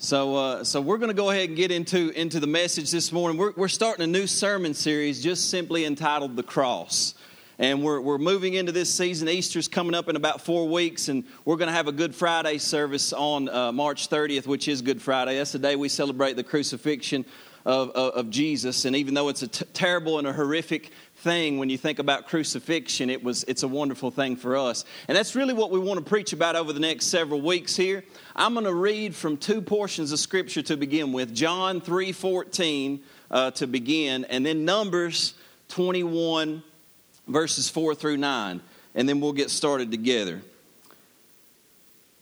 So, uh, so we're going to go ahead and get into, into the message this morning. We're, we're starting a new sermon series just simply entitled The Cross. And we're, we're moving into this season. Easter's coming up in about four weeks, and we're going to have a Good Friday service on uh, March 30th, which is Good Friday. That's the day we celebrate the crucifixion of, of, of Jesus. And even though it's a t- terrible and a horrific thing when you think about crucifixion, it was, it's a wonderful thing for us. And that's really what we want to preach about over the next several weeks here. I'm going to read from two portions of Scripture to begin with John 3 14 uh, to begin, and then Numbers 21, verses 4 through 9. And then we'll get started together.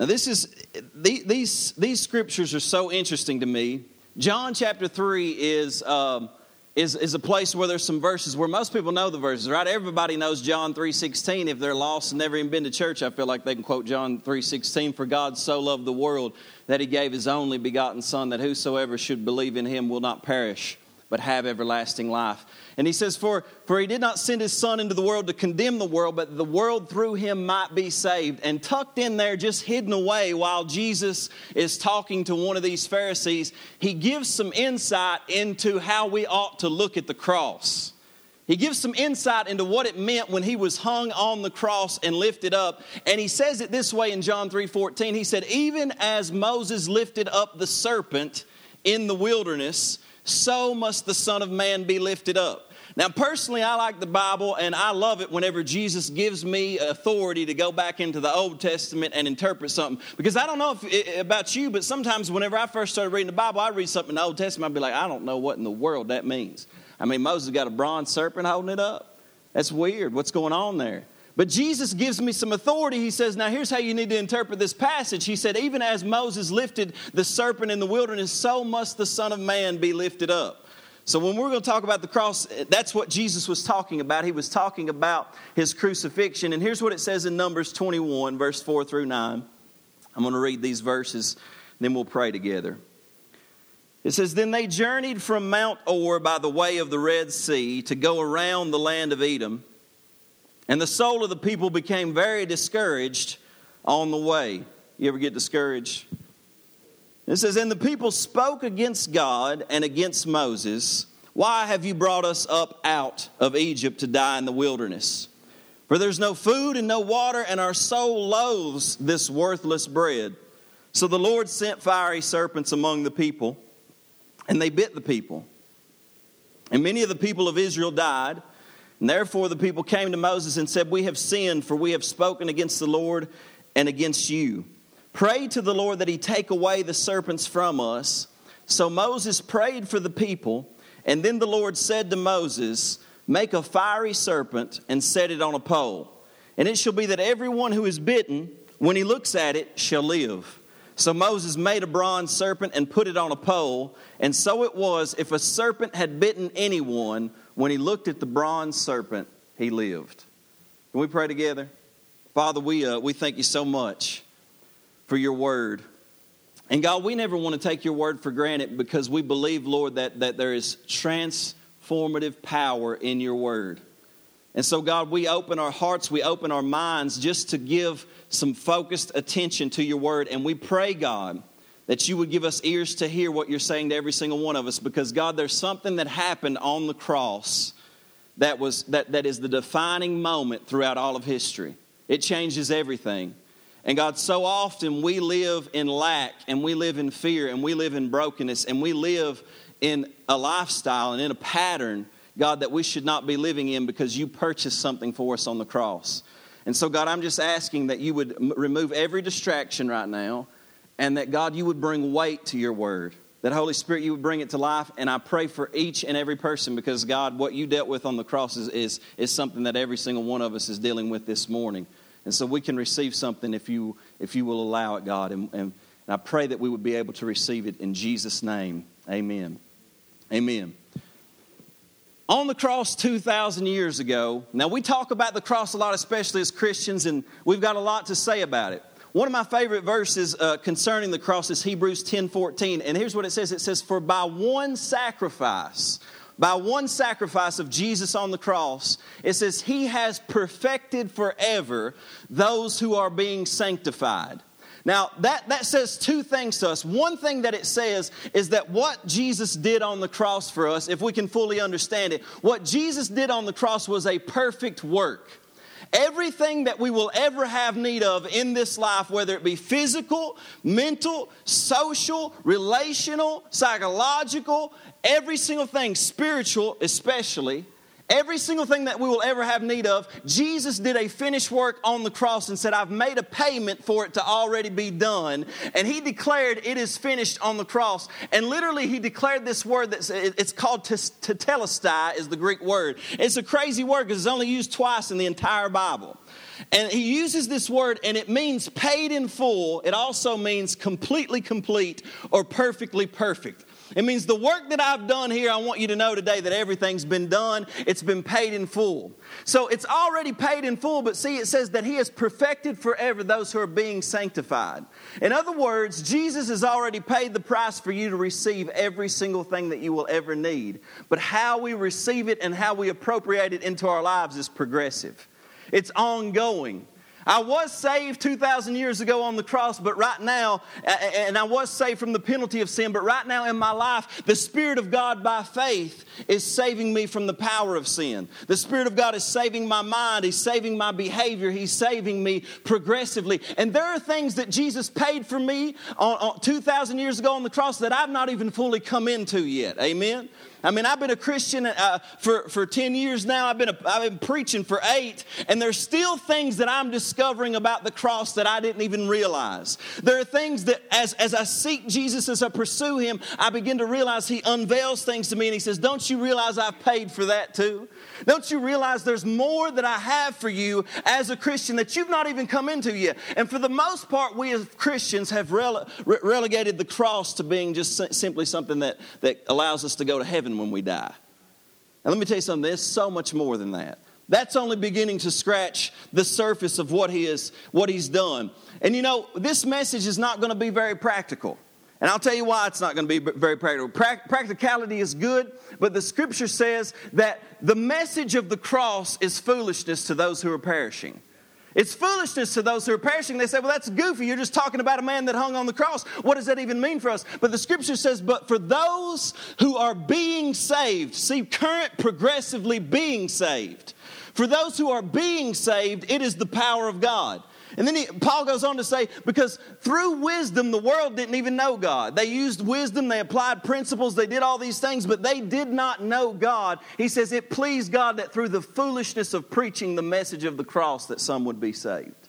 Now, this is, these, these scriptures are so interesting to me. John chapter 3 is. Um, is, is a place where there's some verses where most people know the verses, right? Everybody knows John 3.16. If they're lost and never even been to church, I feel like they can quote John 3.16. For God so loved the world that he gave his only begotten Son, that whosoever should believe in him will not perish, but have everlasting life. And he says, for, for he did not send his son into the world to condemn the world, but the world through him might be saved. And tucked in there, just hidden away while Jesus is talking to one of these Pharisees, he gives some insight into how we ought to look at the cross. He gives some insight into what it meant when he was hung on the cross and lifted up. And he says it this way in John 3:14. He said, "Even as Moses lifted up the serpent in the wilderness, so must the Son of Man be lifted up." Now, personally, I like the Bible and I love it whenever Jesus gives me authority to go back into the Old Testament and interpret something. Because I don't know if, about you, but sometimes whenever I first started reading the Bible, I read something in the Old Testament, I'd be like, I don't know what in the world that means. I mean, Moses got a bronze serpent holding it up. That's weird. What's going on there? But Jesus gives me some authority. He says, Now here's how you need to interpret this passage. He said, Even as Moses lifted the serpent in the wilderness, so must the Son of Man be lifted up. So, when we're going to talk about the cross, that's what Jesus was talking about. He was talking about his crucifixion. And here's what it says in Numbers 21, verse 4 through 9. I'm going to read these verses, then we'll pray together. It says, Then they journeyed from Mount Hor by the way of the Red Sea to go around the land of Edom. And the soul of the people became very discouraged on the way. You ever get discouraged? It says, And the people spoke against God and against Moses. Why have you brought us up out of Egypt to die in the wilderness? For there's no food and no water, and our soul loathes this worthless bread. So the Lord sent fiery serpents among the people, and they bit the people. And many of the people of Israel died. And therefore the people came to Moses and said, We have sinned, for we have spoken against the Lord and against you. Pray to the Lord that he take away the serpents from us. So Moses prayed for the people, and then the Lord said to Moses, Make a fiery serpent and set it on a pole. And it shall be that everyone who is bitten, when he looks at it, shall live. So Moses made a bronze serpent and put it on a pole. And so it was, if a serpent had bitten anyone, when he looked at the bronze serpent, he lived. Can we pray together? Father, we, uh, we thank you so much for your word. And God, we never want to take your word for granted because we believe, Lord, that, that there is transformative power in your word. And so, God, we open our hearts, we open our minds just to give some focused attention to your word. And we pray, God, that you would give us ears to hear what you're saying to every single one of us because, God, there's something that happened on the cross that, was, that, that is the defining moment throughout all of history. It changes everything. And God, so often we live in lack and we live in fear and we live in brokenness and we live in a lifestyle and in a pattern, God, that we should not be living in because you purchased something for us on the cross. And so, God, I'm just asking that you would remove every distraction right now and that, God, you would bring weight to your word. That Holy Spirit, you would bring it to life. And I pray for each and every person because, God, what you dealt with on the cross is, is, is something that every single one of us is dealing with this morning. And so we can receive something if you, if you will allow it, God. And, and, and I pray that we would be able to receive it in Jesus' name. Amen. Amen. On the cross 2,000 years ago, now we talk about the cross a lot, especially as Christians, and we've got a lot to say about it. One of my favorite verses uh, concerning the cross is Hebrews 10 14. And here's what it says it says, For by one sacrifice, by one sacrifice of Jesus on the cross, it says, He has perfected forever those who are being sanctified. Now, that, that says two things to us. One thing that it says is that what Jesus did on the cross for us, if we can fully understand it, what Jesus did on the cross was a perfect work. Everything that we will ever have need of in this life, whether it be physical, mental, social, relational, psychological, every single thing, spiritual especially, Every single thing that we will ever have need of, Jesus did a finished work on the cross and said, I've made a payment for it to already be done. And he declared it is finished on the cross. And literally, he declared this word that's it's called tetelestai, is the Greek word. It's a crazy word because it's only used twice in the entire Bible. And he uses this word, and it means paid in full. It also means completely complete or perfectly perfect. It means the work that I've done here, I want you to know today that everything's been done, it's been paid in full. So it's already paid in full, but see, it says that He has perfected forever those who are being sanctified. In other words, Jesus has already paid the price for you to receive every single thing that you will ever need. But how we receive it and how we appropriate it into our lives is progressive, it's ongoing. I was saved 2,000 years ago on the cross, but right now, and I was saved from the penalty of sin, but right now in my life, the Spirit of God by faith is saving me from the power of sin. The Spirit of God is saving my mind, He's saving my behavior, He's saving me progressively. And there are things that Jesus paid for me on, on 2,000 years ago on the cross that I've not even fully come into yet. Amen? I mean, I've been a Christian uh, for, for 10 years now. I've been, a, I've been preaching for eight, and there's still things that I'm discovering about the cross that I didn't even realize. There are things that as, as I seek Jesus, as I pursue Him, I begin to realize He unveils things to me, and He says, Don't you realize I've paid for that too? Don't you realize there's more that I have for you as a Christian that you've not even come into yet? And for the most part, we as Christians have rele- relegated the cross to being just simply something that, that allows us to go to heaven when we die. And let me tell you something, there's so much more than that. That's only beginning to scratch the surface of what he is, what he's done. And you know, this message is not going to be very practical. And I'll tell you why it's not going to be very practical. practicality is good, but the scripture says that the message of the cross is foolishness to those who are perishing. It's foolishness to those who are perishing. They say, well, that's goofy. You're just talking about a man that hung on the cross. What does that even mean for us? But the scripture says, but for those who are being saved, see, current progressively being saved. For those who are being saved, it is the power of God. And then he, Paul goes on to say, because through wisdom, the world didn't even know God. They used wisdom, they applied principles, they did all these things, but they did not know God. He says, it pleased God that through the foolishness of preaching the message of the cross, that some would be saved.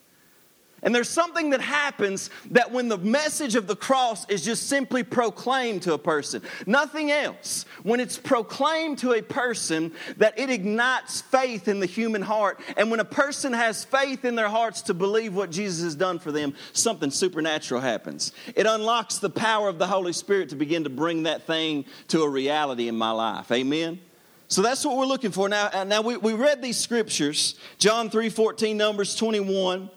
And there's something that happens that when the message of the cross is just simply proclaimed to a person, nothing else, when it's proclaimed to a person, that it ignites faith in the human heart. And when a person has faith in their hearts to believe what Jesus has done for them, something supernatural happens. It unlocks the power of the Holy Spirit to begin to bring that thing to a reality in my life. Amen? So that's what we're looking for. Now, uh, now we, we read these scriptures John 3 14, Numbers 21.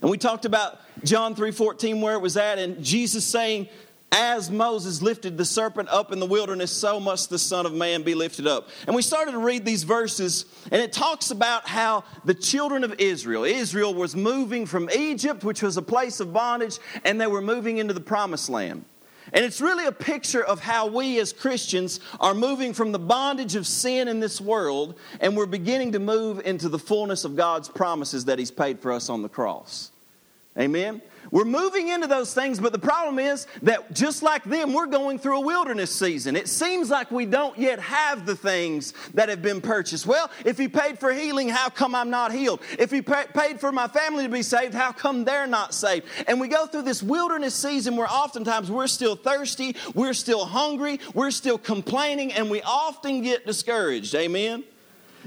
And we talked about John 3:14 where it was at and Jesus saying as Moses lifted the serpent up in the wilderness, so must the Son of Man be lifted up. And we started to read these verses, and it talks about how the children of Israel, Israel was moving from Egypt, which was a place of bondage, and they were moving into the promised land. And it's really a picture of how we as Christians are moving from the bondage of sin in this world and we're beginning to move into the fullness of God's promises that He's paid for us on the cross. Amen? We're moving into those things, but the problem is that just like them, we're going through a wilderness season. It seems like we don't yet have the things that have been purchased. Well, if He paid for healing, how come I'm not healed? If He paid for my family to be saved, how come they're not saved? And we go through this wilderness season where oftentimes we're still thirsty, we're still hungry, we're still complaining, and we often get discouraged. Amen?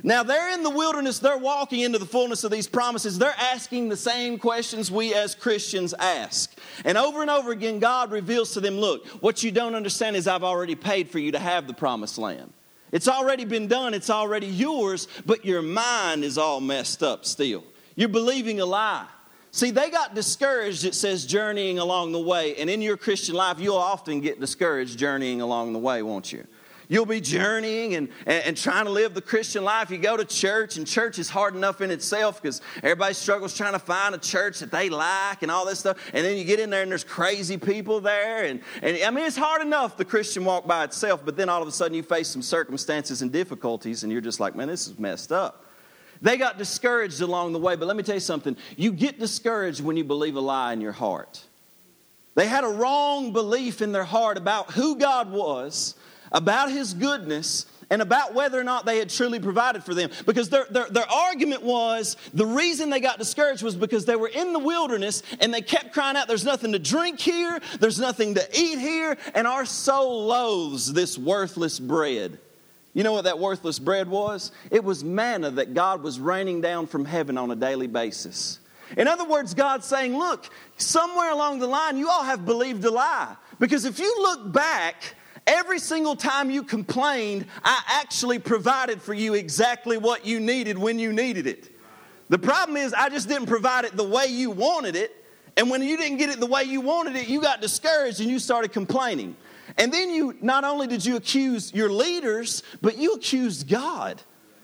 Now, they're in the wilderness, they're walking into the fullness of these promises. They're asking the same questions we as Christians ask. And over and over again, God reveals to them look, what you don't understand is I've already paid for you to have the promised land. It's already been done, it's already yours, but your mind is all messed up still. You're believing a lie. See, they got discouraged, it says, journeying along the way. And in your Christian life, you'll often get discouraged journeying along the way, won't you? You'll be journeying and, and, and, trying to live the Christian life. You go to church, and church is hard enough in itself because everybody struggles trying to find a church that they like and all this stuff. And then you get in there, and there's crazy people there. And, and I mean, it's hard enough the Christian walk by itself, but then all of a sudden you face some circumstances and difficulties, and you're just like, man, this is messed up. They got discouraged along the way, but let me tell you something. You get discouraged when you believe a lie in your heart. They had a wrong belief in their heart about who God was about his goodness and about whether or not they had truly provided for them. Because their, their, their, argument was the reason they got discouraged was because they were in the wilderness and they kept crying out, There's nothing to drink here, there's nothing to eat here, and our soul loathes this worthless bread. You know what that worthless bread was? It was manna that God was raining down from heaven on a daily basis. In other words, God's saying, Look, somewhere along the line, you all have believed a lie. Because if you look back, Every single time you complained, I actually provided for you exactly what you needed when you needed it. The problem is, I just didn't provide it the way you wanted it. And when you didn't get it the way you wanted it, you got discouraged and you started complaining. And then you not only did you accuse your leaders, but you accused God.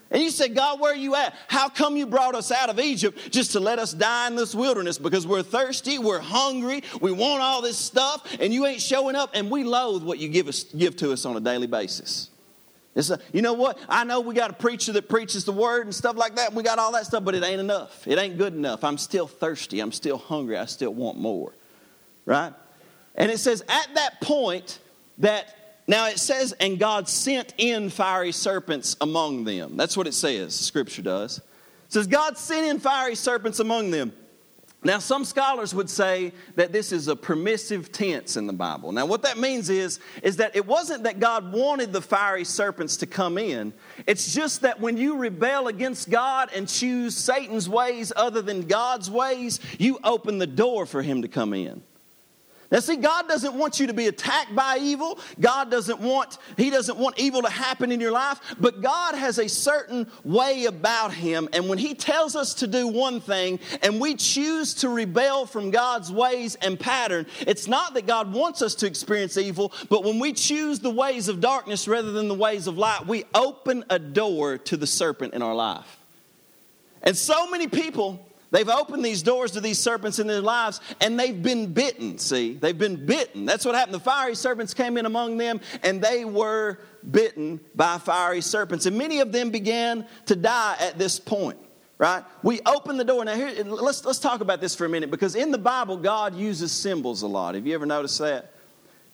And you said, God, where are you at? How come you brought us out of Egypt just to let us die in this wilderness? Because we're thirsty, we're hungry, we want all this stuff, and you ain't showing up, and we loathe what you give, us, give to us on a daily basis. A, you know what? I know we got a preacher that preaches the word and stuff like that. We got all that stuff, but it ain't enough. It ain't good enough. I'm still thirsty. I'm still hungry. I still want more. Right? And it says, at that point, that now it says, and God sent in fiery serpents among them. That's what it says, Scripture does. It says, God sent in fiery serpents among them. Now, some scholars would say that this is a permissive tense in the Bible. Now, what that means is, is that it wasn't that God wanted the fiery serpents to come in. It's just that when you rebel against God and choose Satan's ways other than God's ways, you open the door for him to come in. Now, see, God doesn't want you to be attacked by evil. God doesn't want, He doesn't want evil to happen in your life, but God has a certain way about Him. And when He tells us to do one thing and we choose to rebel from God's ways and pattern, it's not that God wants us to experience evil, but when we choose the ways of darkness rather than the ways of light, we open a door to the serpent in our life. And so many people They've opened these doors to these serpents in their lives and they've been bitten. See, they've been bitten. That's what happened. The fiery serpents came in among them and they were bitten by fiery serpents. And many of them began to die at this point, right? We open the door. Now, here, let's, let's talk about this for a minute because in the Bible, God uses symbols a lot. Have you ever noticed that?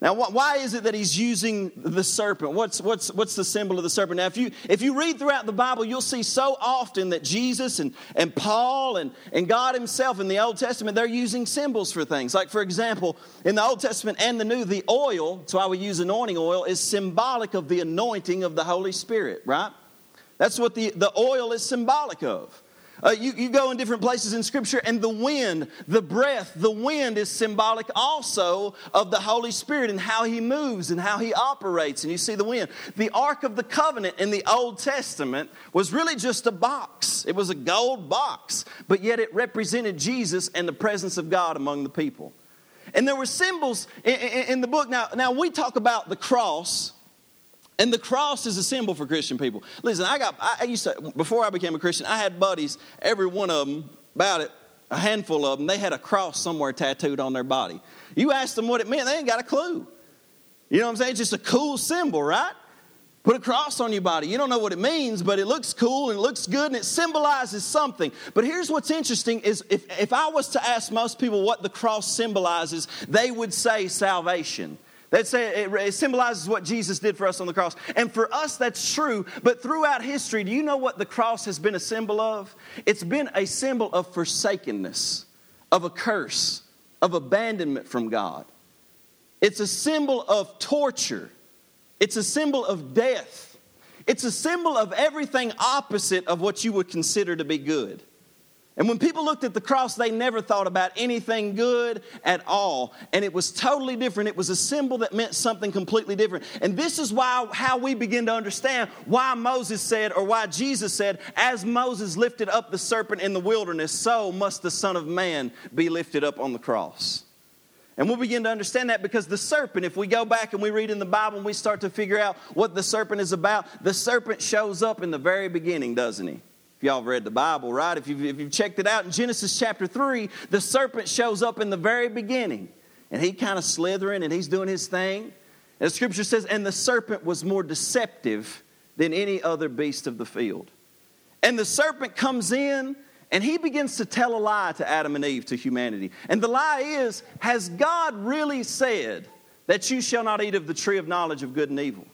Now, why is it that he's using the serpent? What's, what's, what's the symbol of the serpent? Now, if you, if you read throughout the Bible, you'll see so often that Jesus and, and Paul and, and God himself in the Old Testament, they're using symbols for things. Like, for example, in the Old Testament and the New, the oil, that's why we use anointing oil, is symbolic of the anointing of the Holy Spirit, right? That's what the, the oil is symbolic of. Uh, you, you go in different places in Scripture, and the wind, the breath, the wind is symbolic also of the Holy Spirit and how He moves and how He operates. And you see the wind. The Ark of the Covenant in the Old Testament was really just a box, it was a gold box, but yet it represented Jesus and the presence of God among the people. And there were symbols in, in, in the book. Now, now, we talk about the cross and the cross is a symbol for Christian people. Listen, I got, I used to, before I became a Christian, I had buddies, every one of them, about it, a handful of them, they had a cross somewhere tattooed on their body. You ask them what it meant, they ain't got a clue. You know what I'm saying? It's just a cool symbol, right? Put a cross on your body. You don't know what it means, but it looks cool and it looks good and it symbolizes something. But here's what's interesting is if, if I was to ask most people what the cross symbolizes, they would say salvation. That it symbolizes what Jesus did for us on the cross. And for us, that's true. But throughout history, do you know what the cross has been a symbol of? It's been a symbol of forsakenness, of a curse, of abandonment from God. It's a symbol of torture. It's a symbol of death. It's a symbol of everything opposite of what you would consider to be good. And when people looked at the cross, they never thought about anything good at all. And it was totally different. It was a symbol that meant something completely different. And this is why how we begin to understand why Moses said, or why Jesus said, as Moses lifted up the serpent in the wilderness, so must the Son of Man be lifted up on the cross. And we'll begin to understand that because the serpent, if we go back and we read in the Bible and we start to figure out what the serpent is about, the serpent shows up in the very beginning, doesn't he? Y'all read the Bible, right? If you've, if you've checked it out in Genesis chapter 3, the serpent shows up in the very beginning. And he kind of slithering and he's doing his thing. And the scripture says, and the serpent was more deceptive than any other beast of the field. And the serpent comes in and he begins to tell a lie to Adam and Eve, to humanity. And the lie is Has God really said that you shall not eat of the tree of knowledge of good and evil?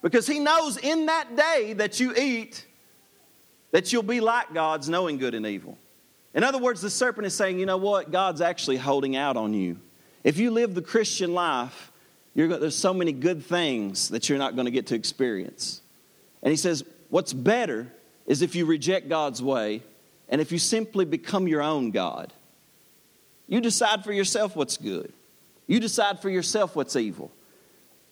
Because he knows in that day that you eat, that you'll be like God's, knowing good and evil. In other words, the serpent is saying, You know what? God's actually holding out on you. If you live the Christian life, there's so many good things that you're not going to get to experience. And he says, What's better is if you reject God's way and if you simply become your own God, you decide for yourself what's good. You decide for yourself what's evil.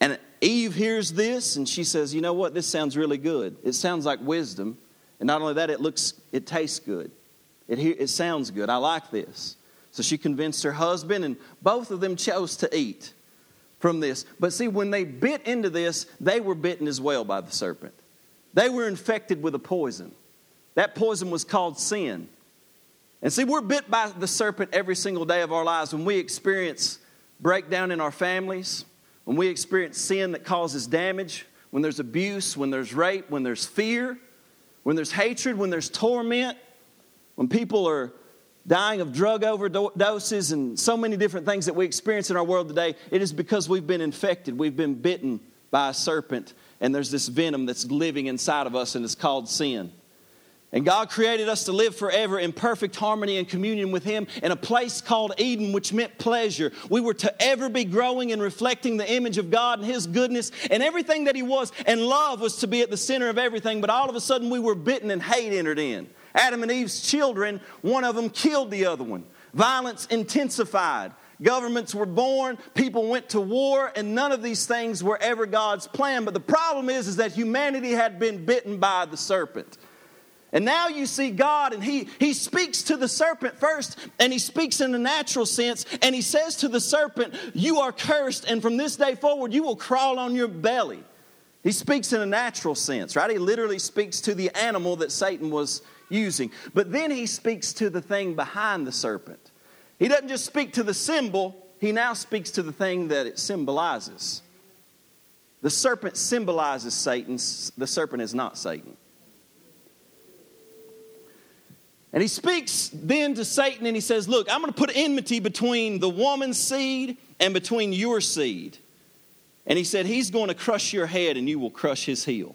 And Eve hears this and she says, You know what? This sounds really good. It sounds like wisdom. And not only that, it looks, it tastes good. It, it sounds good. I like this. So she convinced her husband, and both of them chose to eat from this. But see, when they bit into this, they were bitten as well by the serpent. They were infected with a poison. That poison was called sin. And see, we're bit by the serpent every single day of our lives. When we experience breakdown in our families, when we experience sin that causes damage, when there's abuse, when there's rape, when there's fear, when there's hatred, when there's torment, when people are dying of drug overdoses and so many different things that we experience in our world today, it is because we've been infected. We've been bitten by a serpent, and there's this venom that's living inside of us, and it's called sin. And God created us to live forever in perfect harmony and communion with Him in a place called Eden, which meant pleasure. We were to ever be growing and reflecting the image of God and His goodness and everything that He was. And love was to be at the center of everything. But all of a sudden, we were bitten and hate entered in. Adam and Eve's children, one of them killed the other one. Violence intensified. Governments were born, people went to war, and none of these things were ever God's plan. But the problem is, is that humanity had been bitten by the serpent. And now you see God, and he, he speaks to the serpent first, and he speaks in a natural sense, and he says to the serpent, You are cursed, and from this day forward, you will crawl on your belly. He speaks in a natural sense, right? He literally speaks to the animal that Satan was using. But then he speaks to the thing behind the serpent. He doesn't just speak to the symbol, he now speaks to the thing that it symbolizes. The serpent symbolizes Satan, the serpent is not Satan. And he speaks then to Satan and he says, Look, I'm going to put enmity between the woman's seed and between your seed. And he said, He's going to crush your head and you will crush his heel.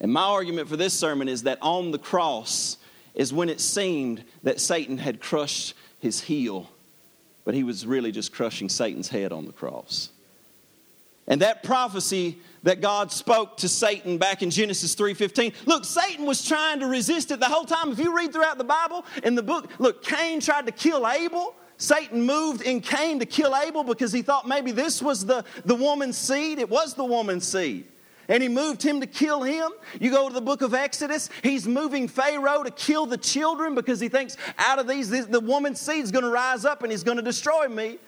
And my argument for this sermon is that on the cross is when it seemed that Satan had crushed his heel, but he was really just crushing Satan's head on the cross. And that prophecy that God spoke to Satan back in Genesis 3:15. Look, Satan was trying to resist it the whole time. If you read throughout the Bible in the book, look, Cain tried to kill Abel. Satan moved in Cain to kill Abel because he thought maybe this was the, the woman's seed. It was the woman's seed. And he moved him to kill him. You go to the book of Exodus, he's moving Pharaoh to kill the children because he thinks out of these, the woman's seed is going to rise up and he's going to destroy me.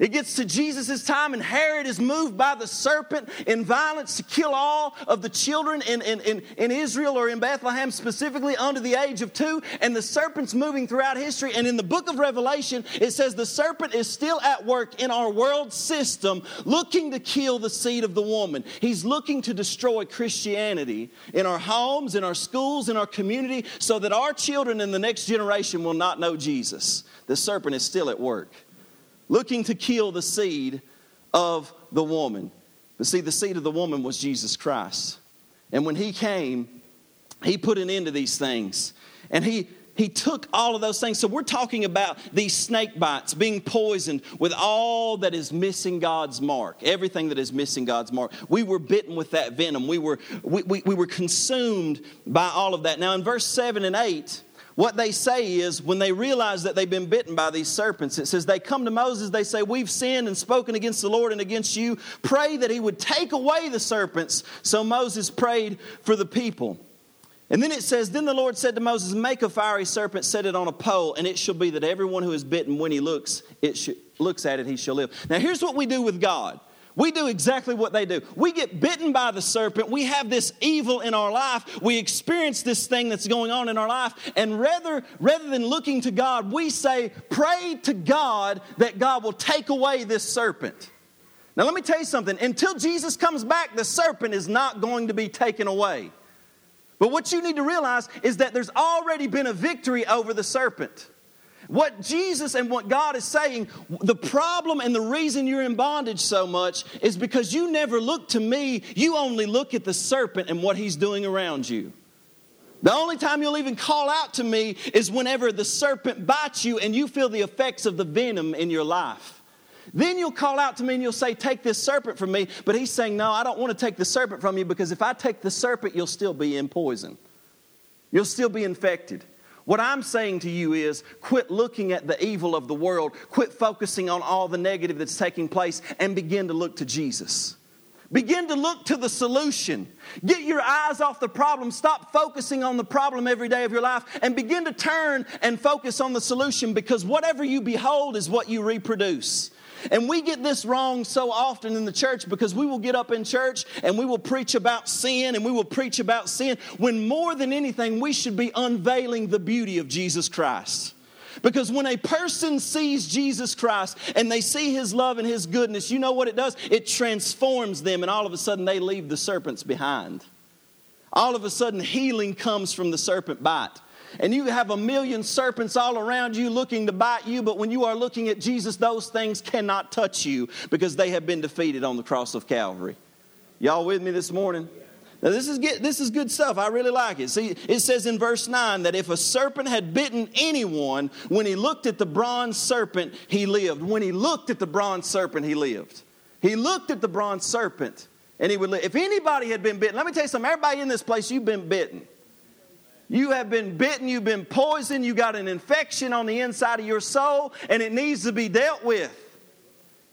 It gets to Jesus' time, and Herod is moved by the serpent in violence to kill all of the children in, in, in, in, Israel or in Bethlehem, specifically under the age of two. And the serpent's moving throughout history. And in the book of Revelation, it says the serpent is still at work in our world system, looking to kill the seed of the woman. He's looking to destroy Christianity in our homes, in our schools, in our community, so that our children in the next generation will not know Jesus. The serpent is still at work looking to kill the seed of the woman. But see, the seed of the woman was Jesus Christ. And when he came, he put an end to these things. And he he took all of those things. So we're talking about these snake bites being poisoned with all that is missing God's mark, everything that is missing God's mark. We were bitten with that venom. We were, we, we, we were consumed by all of that. Now, in verse 7 and 8, what they say is when they realize that they've been bitten by these serpents, it says they come to Moses, they say, We've sinned and spoken against the Lord and against you. Pray that he would take away the serpents. So Moses prayed for the people. And then it says, Then the Lord said to Moses, Make a fiery serpent, set it on a pole, and it shall be that everyone who is bitten, when he looks, it sh- looks at it, he shall live. Now, here's what we do with God. We do exactly what they do. We get bitten by the serpent. We have this evil in our life. We experience this thing that's going on in our life. And rather, rather than looking to God, we say, Pray to God that God will take away this serpent. Now, let me tell you something. Until Jesus comes back, the serpent is not going to be taken away. But what you need to realize is that there's already been a victory over the serpent. What Jesus and what God is saying, the problem and the reason you're in bondage so much is because you never look to me, you only look at the serpent and what he's doing around you. The only time you'll even call out to me is whenever the serpent bites you and you feel the effects of the venom in your life. Then you'll call out to me and you'll say, Take this serpent from me. But he's saying, No, I don't want to take the serpent from you because if I take the serpent, you'll still be in poison. You'll still be infected. What I'm saying to you is quit looking at the evil of the world, quit focusing on all the negative that's taking place, and begin to look to Jesus. Begin to look to the solution. Get your eyes off the problem. Stop focusing on the problem every day of your life and begin to turn and focus on the solution because whatever you behold is what you reproduce. And we get this wrong so often in the church because we will get up in church and we will preach about sin and we will preach about sin when more than anything we should be unveiling the beauty of Jesus Christ. Because when a person sees Jesus Christ and they see his love and his goodness, you know what it does? It transforms them, and all of a sudden they leave the serpents behind. All of a sudden, healing comes from the serpent bite and you have a million serpents all around you looking to bite you, but when you are looking at Jesus, those things cannot touch you because they have been defeated on the cross of Calvary. Y'all with me this morning? Now, this is, get, this is good stuff. I really like it. See, it says in verse 9 that if a serpent had bitten anyone, when he looked at the bronze serpent, he lived. When he looked at the bronze serpent, he lived. He looked at the bronze serpent and he would live. If anybody had been bitten, let me tell you something, everybody in this place, you've been bitten. You have been bitten, you've been poisoned, you got an infection on the inside of your soul, and it needs to be dealt with.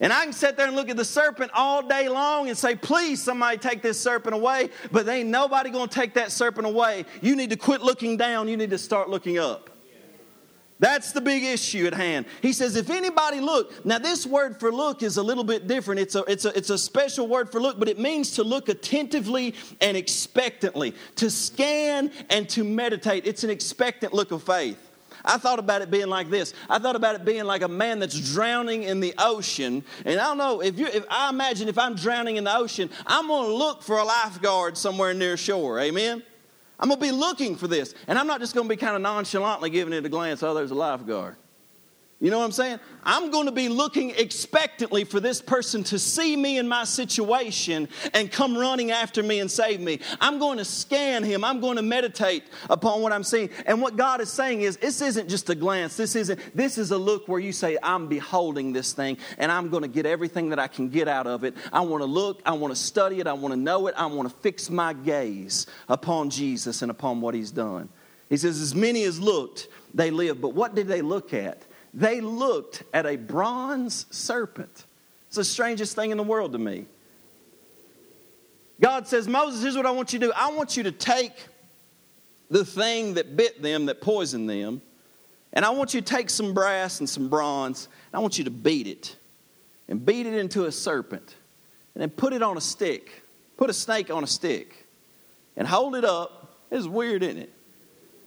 And I can sit there and look at the serpent all day long and say, please, somebody take this serpent away, but ain't nobody gonna take that serpent away. You need to quit looking down, you need to start looking up. That's the big issue at hand. He says, if anybody look, now this word for look is a little bit different. It's a, it's a, it's a special word for look, but it means to look attentively and expectantly, to scan and to meditate. It's an expectant look of faith. I thought about it being like this. I thought about it being like a man that's drowning in the ocean. And I don't know, if you if I imagine if I'm drowning in the ocean, I'm gonna look for a lifeguard somewhere near shore. Amen? I'm going to be looking for this. And I'm not just going to be kind of nonchalantly giving it a glance, oh, there's a lifeguard. You know what I'm saying? I'm going to be looking expectantly for this person to see me in my situation and come running after me and save me. I'm going to scan him. I'm going to meditate upon what I'm seeing. And what God is saying is this isn't just a glance. This isn't this is a look where you say I'm beholding this thing and I'm going to get everything that I can get out of it. I want to look, I want to study it, I want to know it. I want to fix my gaze upon Jesus and upon what he's done. He says as many as looked, they lived. But what did they look at? They looked at a bronze serpent. It's the strangest thing in the world to me. God says, Moses, here's what I want you to do. I want you to take the thing that bit them, that poisoned them, and I want you to take some brass and some bronze, and I want you to beat it and beat it into a serpent, and then put it on a stick. Put a snake on a stick and hold it up. It's weird, isn't it?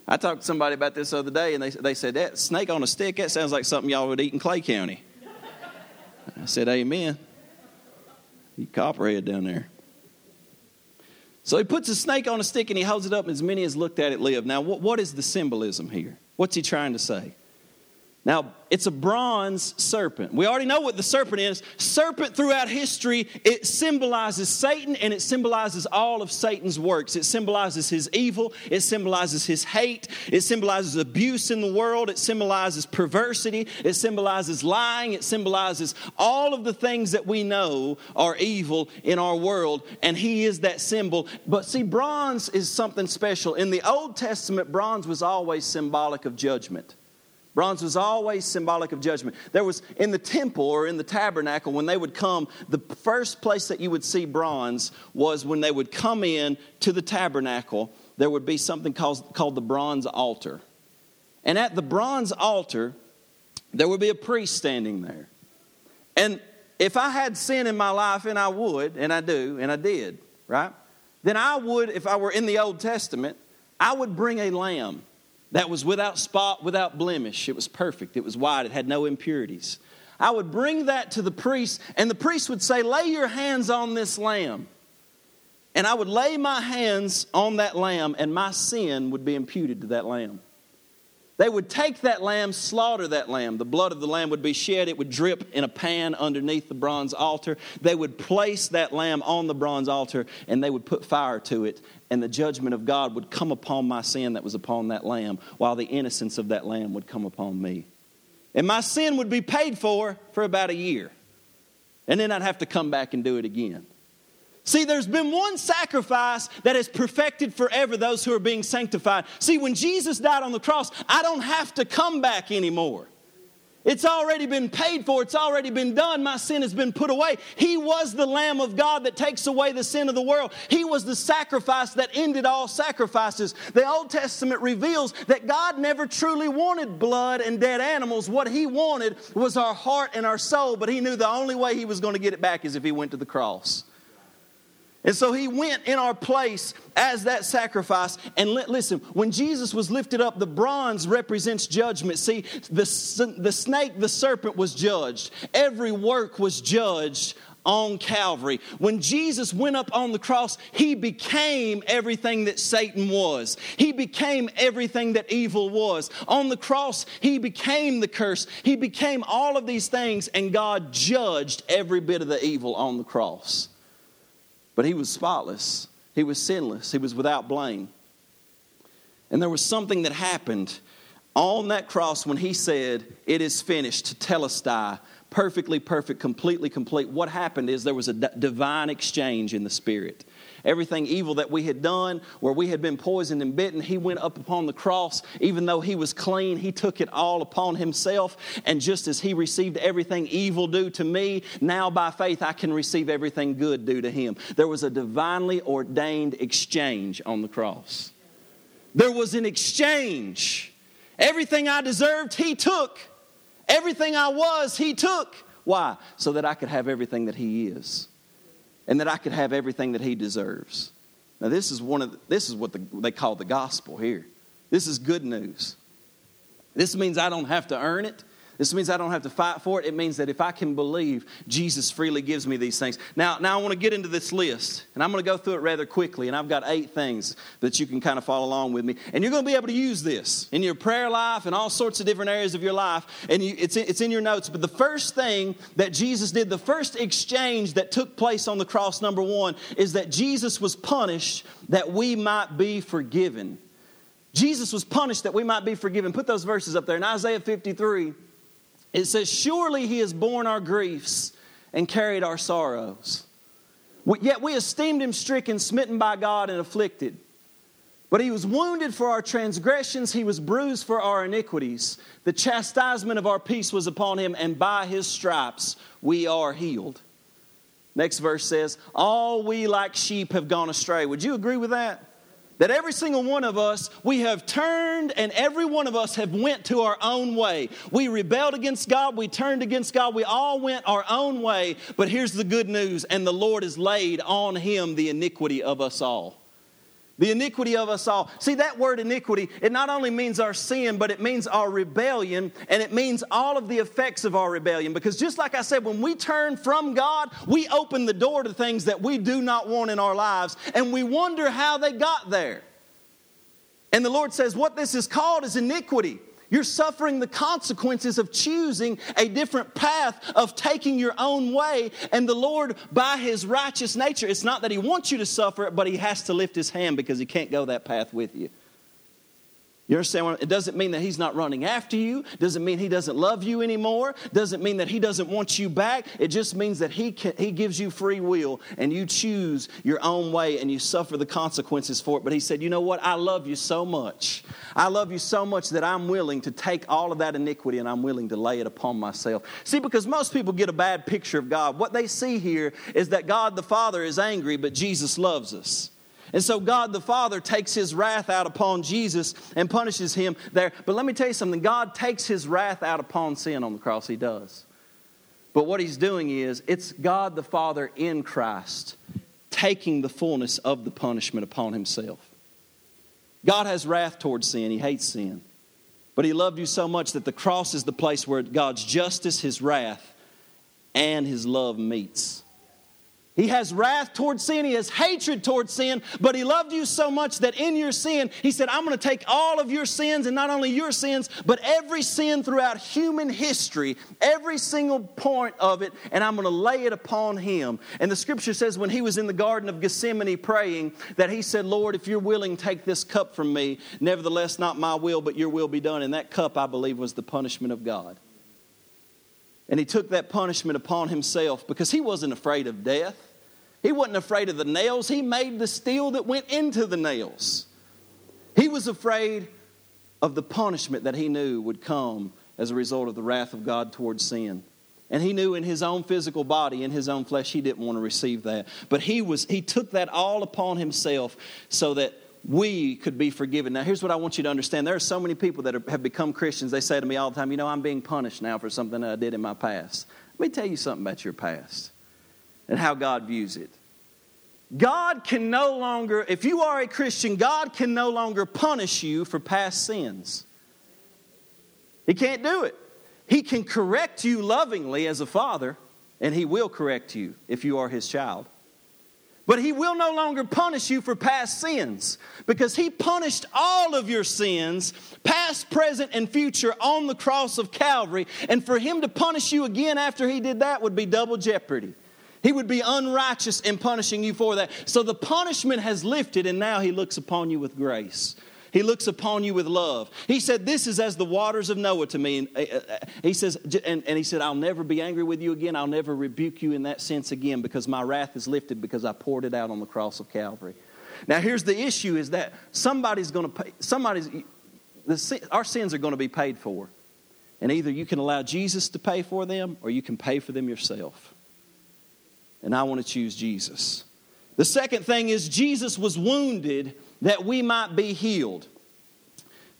I talked to somebody about this the other day, and they, they said, That snake on a stick, that sounds like something y'all would eat in Clay County. I said, Amen. You copperhead down there. So he puts a snake on a stick and he holds it up, and as many as looked at it live. Now, what, what is the symbolism here? What's he trying to say? Now, it's a bronze serpent. We already know what the serpent is. Serpent throughout history, it symbolizes Satan and it symbolizes all of Satan's works. It symbolizes his evil, it symbolizes his hate, it symbolizes abuse in the world, it symbolizes perversity, it symbolizes lying, it symbolizes all of the things that we know are evil in our world, and he is that symbol. But see, bronze is something special. In the Old Testament, bronze was always symbolic of judgment. Bronze was always symbolic of judgment. There was in the temple or in the tabernacle, when they would come, the first place that you would see bronze was when they would come in to the tabernacle, there would be something called, called the bronze altar. And at the bronze altar, there would be a priest standing there. And if I had sin in my life, and I would, and I do, and I did, right? Then I would, if I were in the Old Testament, I would bring a lamb that was without spot, without blemish. It was perfect, it was white, it had no impurities. I would bring that to the priest, and the priest would say, Lay your hands on this lamb. And I would lay my hands on that lamb, and my sin would be imputed to that lamb. They would take that lamb, slaughter that lamb. The blood of the lamb would be shed. It would drip in a pan underneath the bronze altar. They would place that lamb on the bronze altar and they would put fire to it. And the judgment of God would come upon my sin that was upon that lamb, while the innocence of that lamb would come upon me. And my sin would be paid for for about a year. And then I'd have to come back and do it again. See, there's been one sacrifice that has perfected forever those who are being sanctified. See, when Jesus died on the cross, I don't have to come back anymore. It's already been paid for, it's already been done. My sin has been put away. He was the Lamb of God that takes away the sin of the world. He was the sacrifice that ended all sacrifices. The Old Testament reveals that God never truly wanted blood and dead animals. What He wanted was our heart and our soul, but He knew the only way He was going to get it back is if He went to the cross. And so he went in our place as that sacrifice. And listen, when Jesus was lifted up, the bronze represents judgment. See, the, the snake, the serpent, was judged, every work was judged on Calvary. When Jesus went up on the cross, he became everything that Satan was. He became everything that evil was. On the cross, he became the curse. He became all of these things, and God judged every bit of the evil on the cross. But he was spotless, he was sinless, he was without blame. And there was something that happened on that cross when he said, It is finished, tetelestai, perfectly perfect, completely complete. What happened is there was a divine exchange in the Spirit everything evil that we had done, where we had been poisoned and bitten, he went up upon the cross. Even though he was clean, he took it all upon himself. And just as he received everything evil due to me, now by faith I can receive everything good due to him. There was a divinely ordained exchange on the cross. There was an exchange. Everything I deserved, he took. Everything I was, he took. Why? So that I could have everything that he is and that I could have everything that he deserves. Now, this is, one of the, this is what the, they call the gospel here. This is good news. This means I don't have to earn it. This means I don't have to fight for it. It means that if I can believe, Jesus freely gives me these things. Now, now I want to get into this list, and I'm going to go through it rather quickly. And I've got eight things that you can kind of follow along with me. And you're going to be able to use this in your prayer life and all sorts of different areas of your life. And you, it's, it's in your notes. But the first thing that Jesus did, the first exchange that took place on the cross, number one, is that Jesus was punished that we might be forgiven. Jesus was punished that we might be forgiven. Put those verses up there. In Isaiah 53, it says, Surely he has borne our griefs and carried our sorrows. Yet we esteemed him stricken, smitten by God, and afflicted. But he was wounded for our transgressions, he was bruised for our iniquities. The chastisement of our peace was upon him, and by his stripes we are healed. Next verse says, All we like sheep have gone astray. Would you agree with that? That every single one of us we have turned and every one of us have went to our own way. We rebelled against god. We turned against god. We all went our own way. But here's the good news and the lord has laid on him the iniquity of us all the iniquity of us all. See, that word iniquity, it not only means our sin, but it means our rebellion, and it means all of the effects of our rebellion. Because just like I said, when we turn from God, we open the door to things that we do not want in our lives, and we wonder how they got there. And the Lord says, What this is called is iniquity. You're suffering the consequences of choosing a different path, of taking your own way. And the Lord, by His righteous nature, it's not that He wants you to suffer it, but He has to lift His hand because He can't go that path with you. You understand? It doesn't mean that he's not running after you. Doesn't mean he doesn't love you anymore. Doesn't mean that he doesn't want you back. It just means that he can, he gives you free will and you choose your own way and you suffer the consequences for it. But he said, "You know what? I love you so much. I love you so much that I'm willing to take all of that iniquity and I'm willing to lay it upon myself." See, because most people get a bad picture of God. What they see here is that God the Father is angry, but Jesus loves us. And so God the Father takes his wrath out upon Jesus and punishes him there. But let me tell you something God takes his wrath out upon sin on the cross. He does. But what he's doing is, it's God the Father in Christ taking the fullness of the punishment upon himself. God has wrath towards sin, he hates sin. But he loved you so much that the cross is the place where God's justice, his wrath, and his love meets. He has wrath towards sin. He has hatred towards sin. But He loved you so much that in your sin, He said, I'm going to take all of your sins, and not only your sins, but every sin throughout human history, every single point of it, and I'm going to lay it upon Him. And the scripture says, when He was in the Garden of Gethsemane praying, that He said, Lord, if you're willing, take this cup from me. Nevertheless, not my will, but your will be done. And that cup, I believe, was the punishment of God. And he took that punishment upon himself because he wasn't afraid of death. He wasn't afraid of the nails. He made the steel that went into the nails. He was afraid of the punishment that he knew would come as a result of the wrath of God towards sin. And he knew in his own physical body, in his own flesh, he didn't want to receive that. But he was he took that all upon himself so that we could be forgiven. Now, here's what I want you to understand. There are so many people that have become Christians. They say to me all the time, You know, I'm being punished now for something that I did in my past. Let me tell you something about your past and how God views it. God can no longer, if you are a Christian, God can no longer punish you for past sins. He can't do it. He can correct you lovingly as a father, and He will correct you if you are His child. But he will no longer punish you for past sins because he punished all of your sins, past, present, and future, on the cross of Calvary. And for him to punish you again after he did that would be double jeopardy. He would be unrighteous in punishing you for that. So the punishment has lifted, and now he looks upon you with grace. He looks upon you with love. He said, This is as the waters of Noah to me. And uh, uh, he says, and, and he said, I'll never be angry with you again. I'll never rebuke you in that sense again because my wrath is lifted because I poured it out on the cross of Calvary. Now, here's the issue is that somebody's going to pay, somebody's, the, our sins are going to be paid for. And either you can allow Jesus to pay for them or you can pay for them yourself. And I want to choose Jesus. The second thing is Jesus was wounded that we might be healed.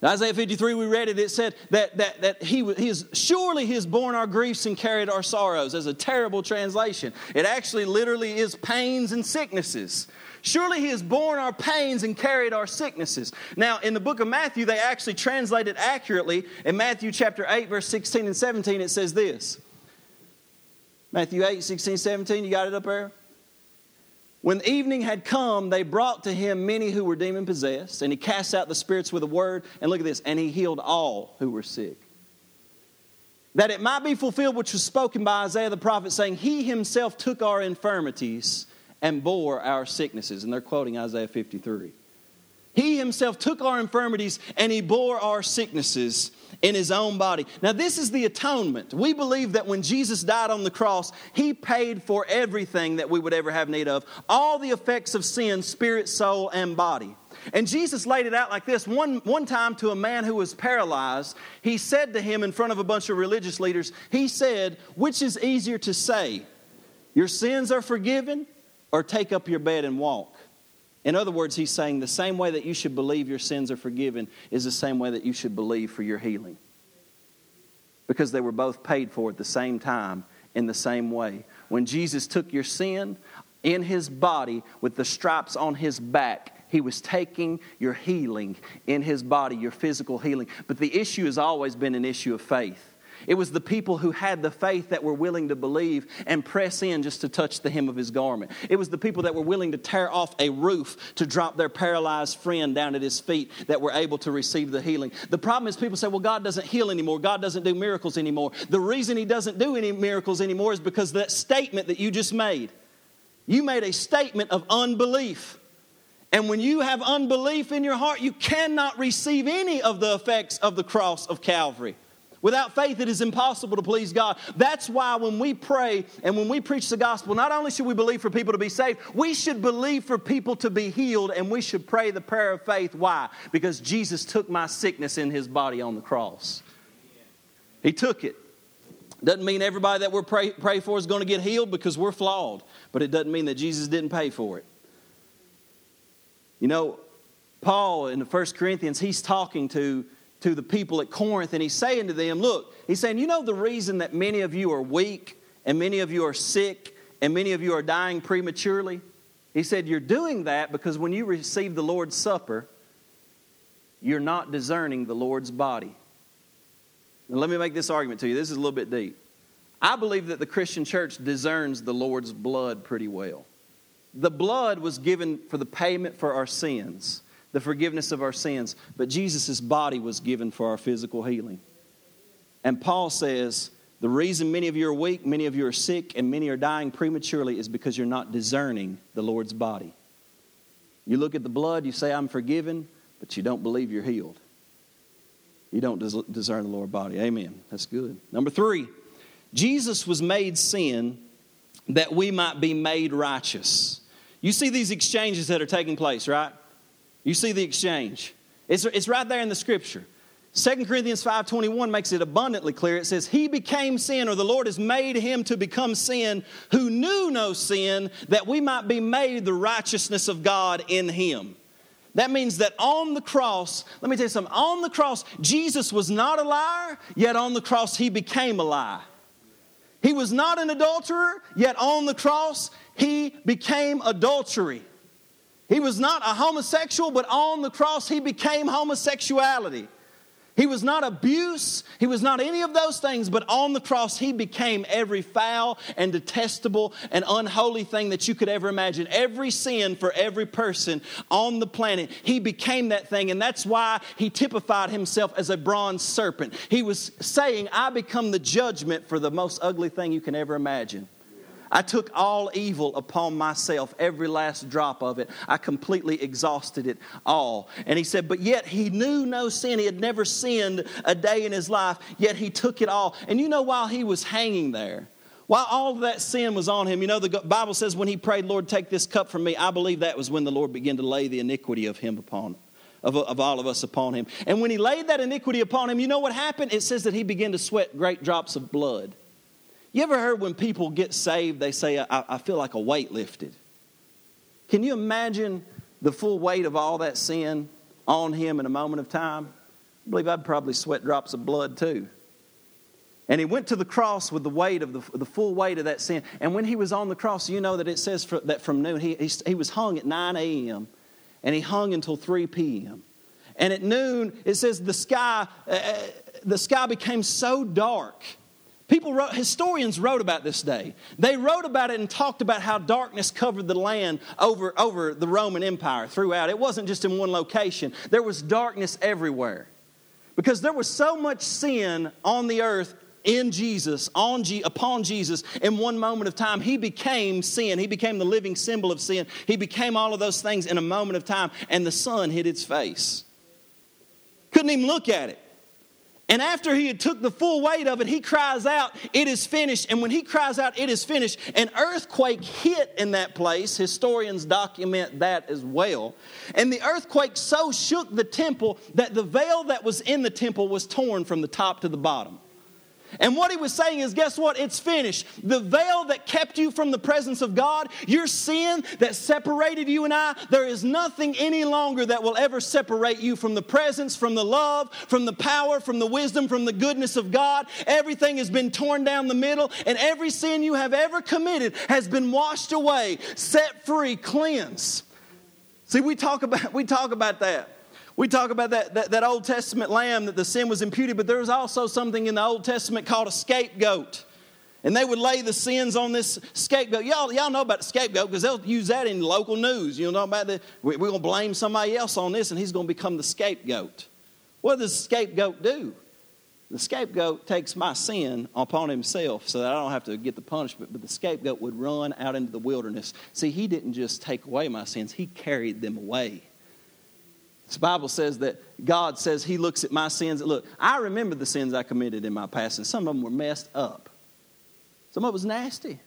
Isaiah 53, we read it, it said that, that, that he, he is, surely he has borne our griefs and carried our sorrows, as a terrible translation. It actually literally is pains and sicknesses. Surely he has borne our pains and carried our sicknesses. Now, in the book of Matthew, they actually translate it accurately. In Matthew chapter 8, verse 16 and 17, it says this Matthew 8, 16, 17, you got it up there? When evening had come, they brought to him many who were demon possessed, and he cast out the spirits with a word. And look at this, and he healed all who were sick. That it might be fulfilled which was spoken by Isaiah the prophet, saying, He himself took our infirmities and bore our sicknesses. And they're quoting Isaiah 53. He himself took our infirmities and he bore our sicknesses in his own body. Now, this is the atonement. We believe that when Jesus died on the cross, he paid for everything that we would ever have need of all the effects of sin, spirit, soul, and body. And Jesus laid it out like this. One, one time to a man who was paralyzed, he said to him in front of a bunch of religious leaders, He said, Which is easier to say, Your sins are forgiven, or take up your bed and walk? In other words, he's saying the same way that you should believe your sins are forgiven is the same way that you should believe for your healing. Because they were both paid for at the same time in the same way. When Jesus took your sin in his body with the stripes on his back, he was taking your healing in his body, your physical healing. But the issue has always been an issue of faith. It was the people who had the faith that were willing to believe and press in just to touch the hem of his garment. It was the people that were willing to tear off a roof to drop their paralyzed friend down at his feet that were able to receive the healing. The problem is people say, well, God doesn't heal anymore. God doesn't do miracles anymore. The reason he doesn't do any miracles anymore is because that statement that you just made. You made a statement of unbelief. And when you have unbelief in your heart, you cannot receive any of the effects of the cross of Calvary. Without faith, it is impossible to please God. That's why when we pray and when we preach the gospel, not only should we believe for people to be saved, we should believe for people to be healed and we should pray the prayer of faith. Why? Because Jesus took my sickness in his body on the cross. He took it. Doesn't mean everybody that we're pray, pray for is going to get healed because we're flawed, but it doesn't mean that Jesus didn't pay for it. You know, Paul in the First Corinthians, he's talking to to the people at Corinth, and he's saying to them, Look, he's saying, You know, the reason that many of you are weak and many of you are sick, and many of you are dying prematurely? He said, You're doing that because when you receive the Lord's Supper, you're not discerning the Lord's body. Now, let me make this argument to you. This is a little bit deep. I believe that the Christian church discerns the Lord's blood pretty well. The blood was given for the payment for our sins, the forgiveness of our sins, but Jesus' body was given for our physical healing. And Paul says, the reason many of you are weak, many of you are sick, and many are dying prematurely is because you're not discerning the Lord's body. You look at the blood, you say, I'm forgiven, but you don't believe you're healed. You don't discern the Lord's body. Amen. That's good. Number three, Jesus was made sin that we might be made righteous. You see these exchanges that are taking place, right? You see the exchange. It's, it's right there in the scripture. 2 Corinthians 5:21 makes it abundantly clear. It says, "He became sin, or the Lord has made him to become sin, who knew no sin, that we might be made the righteousness of God in him." That means that on the cross, let me tell you something, on the cross, Jesus was not a liar, yet on the cross he became a lie. He was not an adulterer, yet on the cross he became adultery. He was not a homosexual, but on the cross he became homosexuality. He was not abuse. He was not any of those things, but on the cross, he became every foul and detestable and unholy thing that you could ever imagine. Every sin for every person on the planet, he became that thing. And that's why he typified himself as a bronze serpent. He was saying, I become the judgment for the most ugly thing you can ever imagine. I took all evil upon myself, every last drop of it. I completely exhausted it all. And he said, But yet he knew no sin. He had never sinned a day in his life, yet he took it all. And you know, while he was hanging there, while all that sin was on him, you know, the Bible says when he prayed, Lord, take this cup from me, I believe that was when the Lord began to lay the iniquity of him upon of, of all of us upon him. And when he laid that iniquity upon him, you know what happened? It says that he began to sweat great drops of blood. You ever heard when people get saved, they say, I, I feel like a weight lifted? Can you imagine the full weight of all that sin on him in a moment of time? I believe I'd probably sweat drops of blood too. And he went to the cross with the weight of the, the full weight of that sin. And when he was on the cross, you know that it says for, that from noon, he, he, he was hung at 9 a.m. and he hung until 3 p.m. And at noon, it says the sky, uh, uh the sky became so dark People wrote, historians wrote about this day. They wrote about it and talked about how darkness covered the land over, over the Roman Empire throughout. It wasn't just in one location, there was darkness everywhere. Because there was so much sin on the earth in Jesus, on G, upon Jesus, in one moment of time, he became sin. He became the living symbol of sin. He became all of those things in a moment of time, and the sun hid its face. Couldn't even look at it. And after he had took the full weight of it, he cries out, It is finished. And when he cries out, It is finished, an earthquake hit in that place. Historians document that as well. And the earthquake so shook the temple that the veil that was in the temple was torn from the top to the bottom. And what he was saying is, guess what? It's finished. The veil that kept you from the presence of God, your sin that separated you and I, there is nothing any longer that will ever separate you from the presence, from the love, from the power, from the wisdom, from the goodness of God. Everything has been torn down the middle, and every sin you have ever committed has been washed away, set free, cleansed. See, we talk about, we talk about that. We talk about that, that, that, Old Testament lamb that the sin was imputed, but there was also something in the Old Testament called a scapegoat. And they would lay the sins on this scapegoat. Y'all, y'all know about the scapegoat because they'll use that in local news. You know about the, we're going to blame somebody else on this and he's going to become the scapegoat. What does the scapegoat do? The scapegoat takes my sin upon himself so that I don't have to get the punishment, but the scapegoat would run out into the wilderness. See, he didn't just take away my sins, he carried them away. The Bible says that God says He looks at my sins. Look, I remember the sins I committed in my past, and some of them were messed up. Some of it was nasty.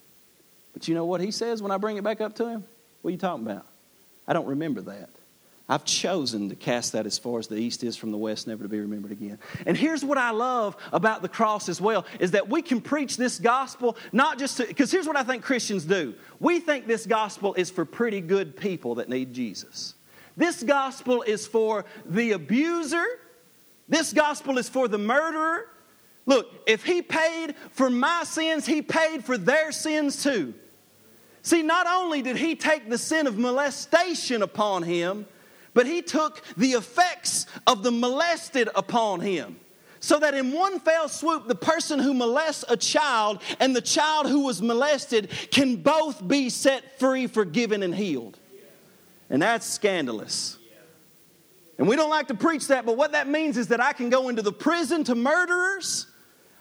But you know what He says when I bring it back up to Him? What are you talking about? I don't remember that. I've chosen to cast that as far as the east is from the west, never to be remembered again. And here's what I love about the cross as well is that we can preach this gospel not just to, because here's what I think Christians do. We think this gospel is for pretty good people that need Jesus. This gospel is for the abuser. This gospel is for the murderer. Look, if he paid for my sins, he paid for their sins too. See, not only did he take the sin of molestation upon him, but he took the effects of the molested upon him. So that in one fell swoop, the person who molests a child and the child who was molested can both be set free, forgiven, and healed. And that's scandalous. And we don't like to preach that, but what that means is that I can go into the prison to murderers.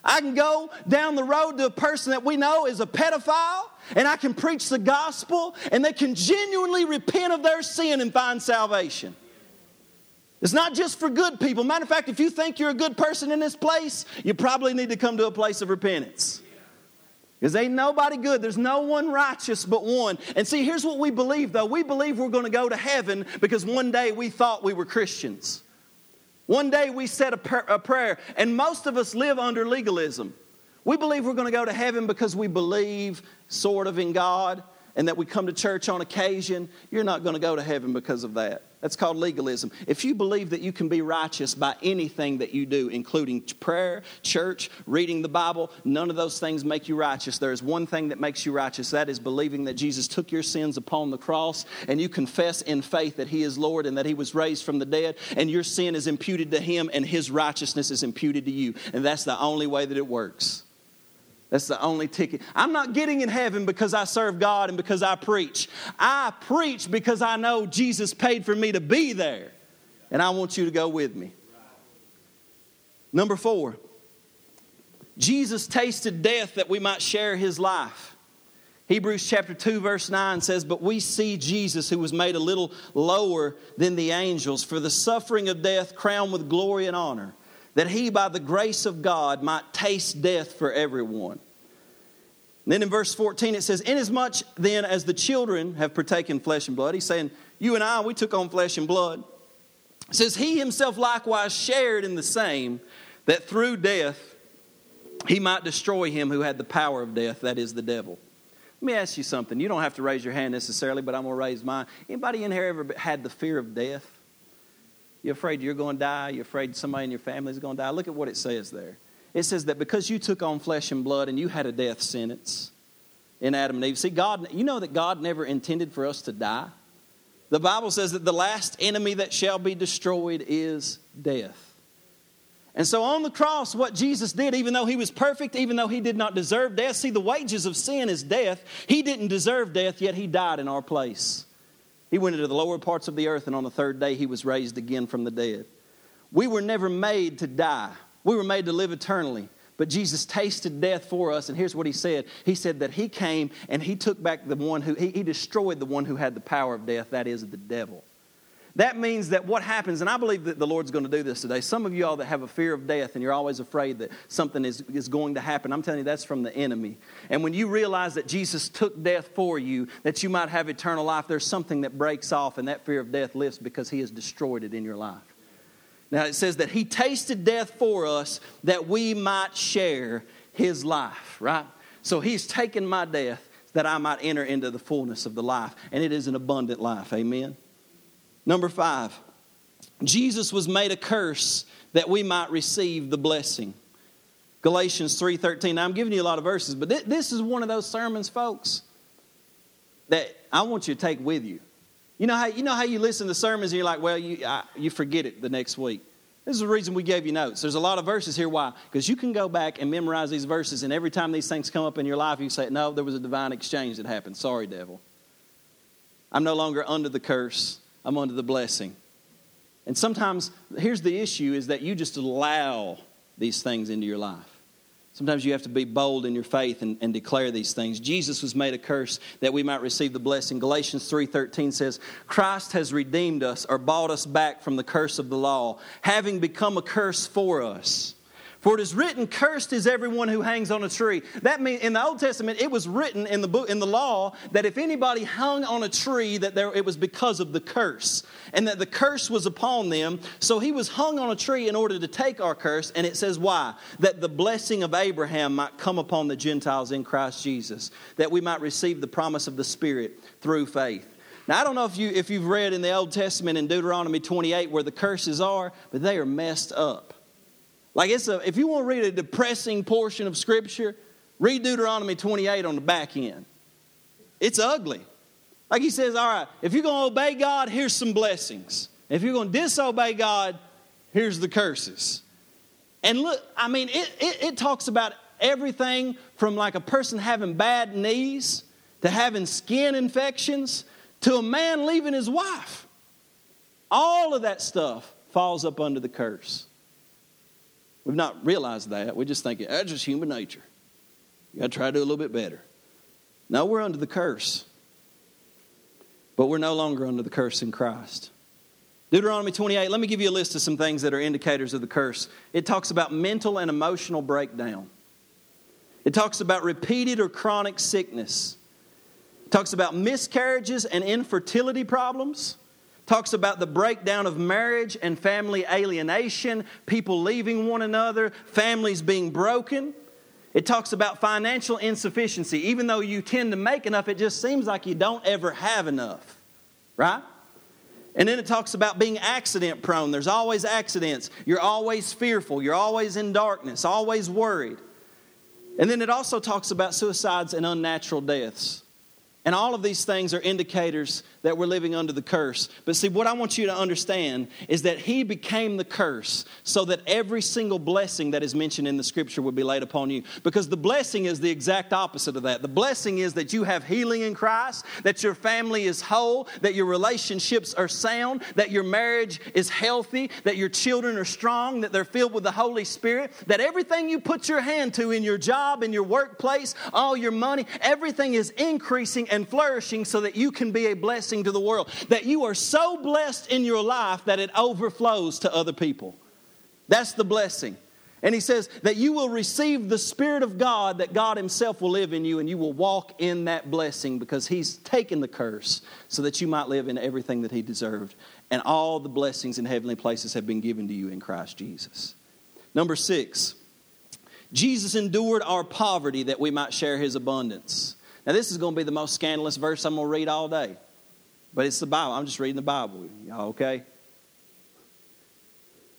I can go down the road to a person that we know is a pedophile, and I can preach the gospel, and they can genuinely repent of their sin and find salvation. It's not just for good people. Matter of fact, if you think you're a good person in this place, you probably need to come to a place of repentance. Because ain't nobody good. There's no one righteous but one. And see, here's what we believe though. We believe we're going to go to heaven because one day we thought we were Christians. One day we said a, prayer, and most of us live under legalism. We believe we're going to go to heaven because we believe sort of in God and that we come to church on occasion. You're not going to go to heaven because of that. That's called legalism. If you believe that you can be righteous by anything that you do, including prayer, church, reading the Bible, none of those things make you righteous. There is one thing that makes you righteous that is believing that Jesus took your sins upon the cross and you confess in faith that He is Lord and that He was raised from the dead, and your sin is imputed to Him and His righteousness is imputed to you. And that's the only way that it works. That's the only ticket. I'm not getting in heaven because I serve God and because I preach. I preach because I know Jesus paid for me to be there. And I want you to go with me. Number four, Jesus tasted death that we might share his life. Hebrews chapter 2, verse 9 says, But we see Jesus, who was made a little lower than the angels, for the suffering of death crowned with glory and honor that he, by the grace of God, might taste death for everyone. And then in verse 14 it says, Inasmuch then as the children have partaken flesh and blood, he's saying, You and I, we took on flesh and blood. It says, He himself likewise shared in the same, that through death he might destroy him who had the power of death, that is the devil. Let me ask you something. You don't have to raise your hand necessarily, but I'm going to raise mine. Anybody in here ever had the fear of death? You're afraid you're going to die. You're afraid somebody in your family is going to die. Look at what it says there. It says that because you took on flesh and blood and you had a death sentence in Adam and Eve. See, God, you know that God never intended for us to die. The Bible says that the last enemy that shall be destroyed is death. And so on the cross, what Jesus did, even though he was perfect, even though he did not deserve death, see, the wages of sin is death. He didn't deserve death, yet he died in our place. He went into the lower parts of the earth, and on the third day, he was raised again from the dead. We were never made to die, we were made to live eternally. But Jesus tasted death for us, and here's what he said He said that he came and he took back the one who, he, he destroyed the one who had the power of death, that is the devil. That means that what happens, and I believe that the Lord's going to do this today. Some of you all that have a fear of death and you're always afraid that something is, is going to happen, I'm telling you that's from the enemy. And when you realize that Jesus took death for you, that you might have eternal life, there's something that breaks off and that fear of death lifts because he has destroyed it in your life. Now it says that he tasted death for us that we might share his life, right? So he's taken my death that I might enter into the fullness of the life. And it is an abundant life. Amen. Number five, Jesus was made a curse that we might receive the blessing. Galatians 3:13. Now I'm giving you a lot of verses, but this is one of those sermons, folks, that I want you to take with you. You know how you know how you listen to sermons and you're like, well, you I, you forget it the next week. This is the reason we gave you notes. There's a lot of verses here. Why? Because you can go back and memorize these verses, and every time these things come up in your life, you say, No, there was a divine exchange that happened. Sorry, devil. I'm no longer under the curse. I'm under the blessing. And sometimes, here's the issue is that you just allow these things into your life. Sometimes you have to be bold in your faith and, and, declare these things. Jesus was made a curse that we might receive the blessing. Galatians 3:13 says, "Christ has redeemed us or bought us back from the curse of the law, having become a curse for us." For it is written, Cursed is everyone who hangs on a tree. That means in the Old Testament, it was written in the book in the law that if anybody hung on a tree, that there, it was because of the curse. And that the curse was upon them. So he was hung on a tree in order to take our curse. And it says why? That the blessing of Abraham might come upon the Gentiles in Christ Jesus, that we might receive the promise of the Spirit through faith. Now, I don't know if, you, if you've read in the Old Testament in Deuteronomy 28 where the curses are, but they are messed up. Like it's a, if you want to read a depressing portion of Scripture, read Deuteronomy 28 on the back end. It's ugly. Like he says, all right, if you're going to obey God, here's some blessings. If you're going to disobey God, here's the curses. And look, I mean, it, it, it talks about everything from like a person having bad knees to having skin infections to a man leaving his wife. All of that stuff falls up under the curse. We've not realized that. We just think that's just human nature. You got to try to do a little bit better. Now we're under the curse. But we're no longer under the curse in Christ. Deuteronomy 28, let me give you a list of some things that are indicators of the curse. It talks about mental and emotional breakdown. It talks about repeated or chronic sickness. It talks about miscarriages and infertility problems. Talks about the breakdown of marriage and family alienation, people leaving one another, families being broken. It talks about financial insufficiency. Even though you tend to make enough, it just seems like you don't ever have enough. Right? And then it talks about being accident prone. There's always accidents. You're always fearful. You're always in darkness, always worried. And then it also talks about suicides and unnatural deaths. And all of these things are indicators that we're living under the curse. But see, what I want you to understand is that He became the curse so that every single blessing that is mentioned in the scripture would be laid upon you. Because the blessing is the exact opposite of that. The blessing is that you have healing in Christ, that your family is whole, that your relationships are sound, that your marriage is healthy, that your children are strong, that they're filled with the Holy Spirit, that everything you put your hand to in your job, in your workplace, all your money, everything is increasing and flourishing so that you can be a blessing to the world. That you are so blessed in your life that it overflows to other people. That's the blessing. And he says that you will receive the Spirit of God, that God Himself will live in you, and you will walk in that blessing because He's taken the curse so that you might live in everything that He deserved. And all the blessings in heavenly places have been given to you in Christ Jesus. Number six, Jesus endured our poverty that we might share His abundance. Now, this is going to be the most scandalous verse I'm going to read all day. But it's the Bible. I'm just reading the Bible. Y'all okay?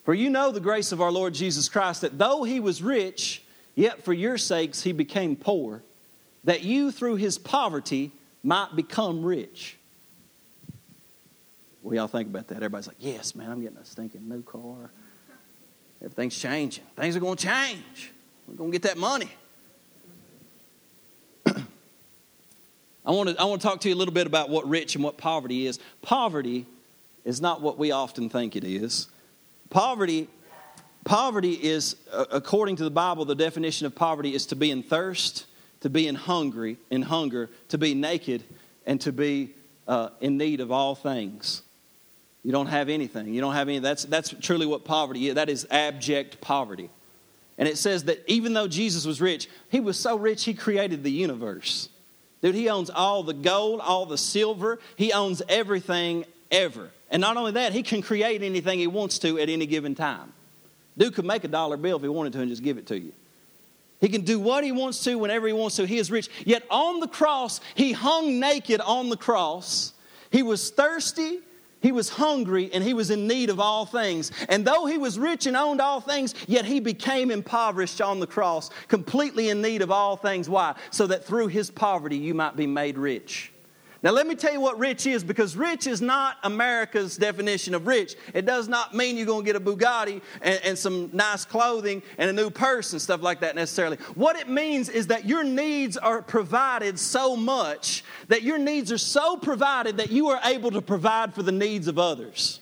For you know the grace of our Lord Jesus Christ, that though he was rich, yet for your sakes he became poor, that you through his poverty might become rich. What y'all think about that? Everybody's like, yes, man, I'm getting a stinking new car. Everything's changing. Things are going to change. We're going to get that money. I want, to, I want to talk to you a little bit about what rich and what poverty is. Poverty is not what we often think it is. Poverty, poverty is, uh, according to the Bible, the definition of poverty is to be in thirst, to be in hungry, in hunger, to be naked, and to be uh, in need of all things. You don't have anything. You don't have any. That's, that's truly what poverty is. That is abject poverty. And it says that even though Jesus was rich, he was so rich he created the universe. Dude, he owns all the gold, all the silver. He owns everything ever. And not only that, he can create anything he wants to at any given time. Dude could make a dollar bill if he wanted to and just give it to you. He can do what he wants to whenever he wants to. He is rich. Yet on the cross, he hung naked on the cross. He was thirsty. He was hungry and he was in need of all things. And though he was rich and owned all things, yet he became impoverished on the cross, completely in need of all things. Why? So that through his poverty you might be made rich. Now, let me tell you what rich is because rich is not America's definition of rich. It does not mean you're going to get a Bugatti and, and, some nice clothing and a new purse and stuff like that necessarily. What it means is that your needs are provided so much that your needs are so provided that you are able to provide for the needs of others.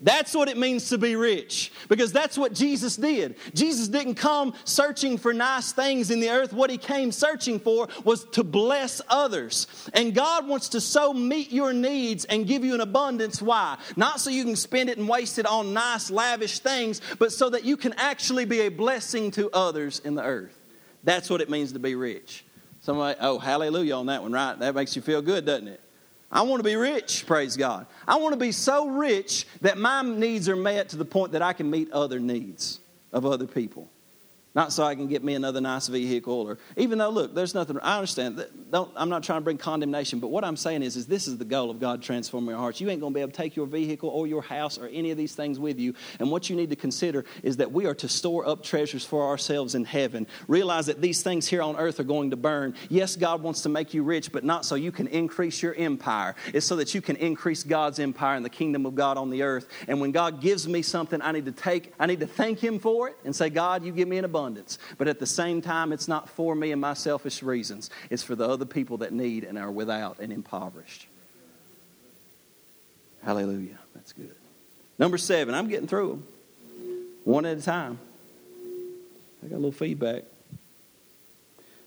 That's what it means to be rich because that's what Jesus did. Jesus didn't come searching for nice things in the earth. What he came searching for was to bless others. And God wants to so meet your needs and give you an abundance. Why? Not so you can spend it and waste it on nice, lavish things, but so that you can actually be a blessing to others in the earth. That's what it means to be rich. Somebody, oh, hallelujah on that one, right? That makes you feel good, doesn't it? I want to be rich, praise God. I want to be so rich that my needs are met to the point that I can meet other needs of other people. Not so I can get me another nice vehicle, or even though, look, there's nothing. I understand. Don't, I'm not trying to bring condemnation, but what I'm saying is, is this is the goal of God transforming our hearts. You ain't going to be able to take your vehicle or your house or any of these things with you. And what you need to consider is that we are to store up treasures for ourselves in heaven. Realize that these things here on earth are going to burn. Yes, God wants to make you rich, but not so you can increase your empire. It's so that you can increase God's empire and the kingdom of God on the earth. And when God gives me something, I need to take. I need to thank Him for it and say, God, you give me an abundance abundance. But at the same time, it's not for me and my selfish reasons, it's for the other people that need and are without and impoverished. Hallelujah. That's good. Number seven, I'm getting through them one at a time. I got a little feedback.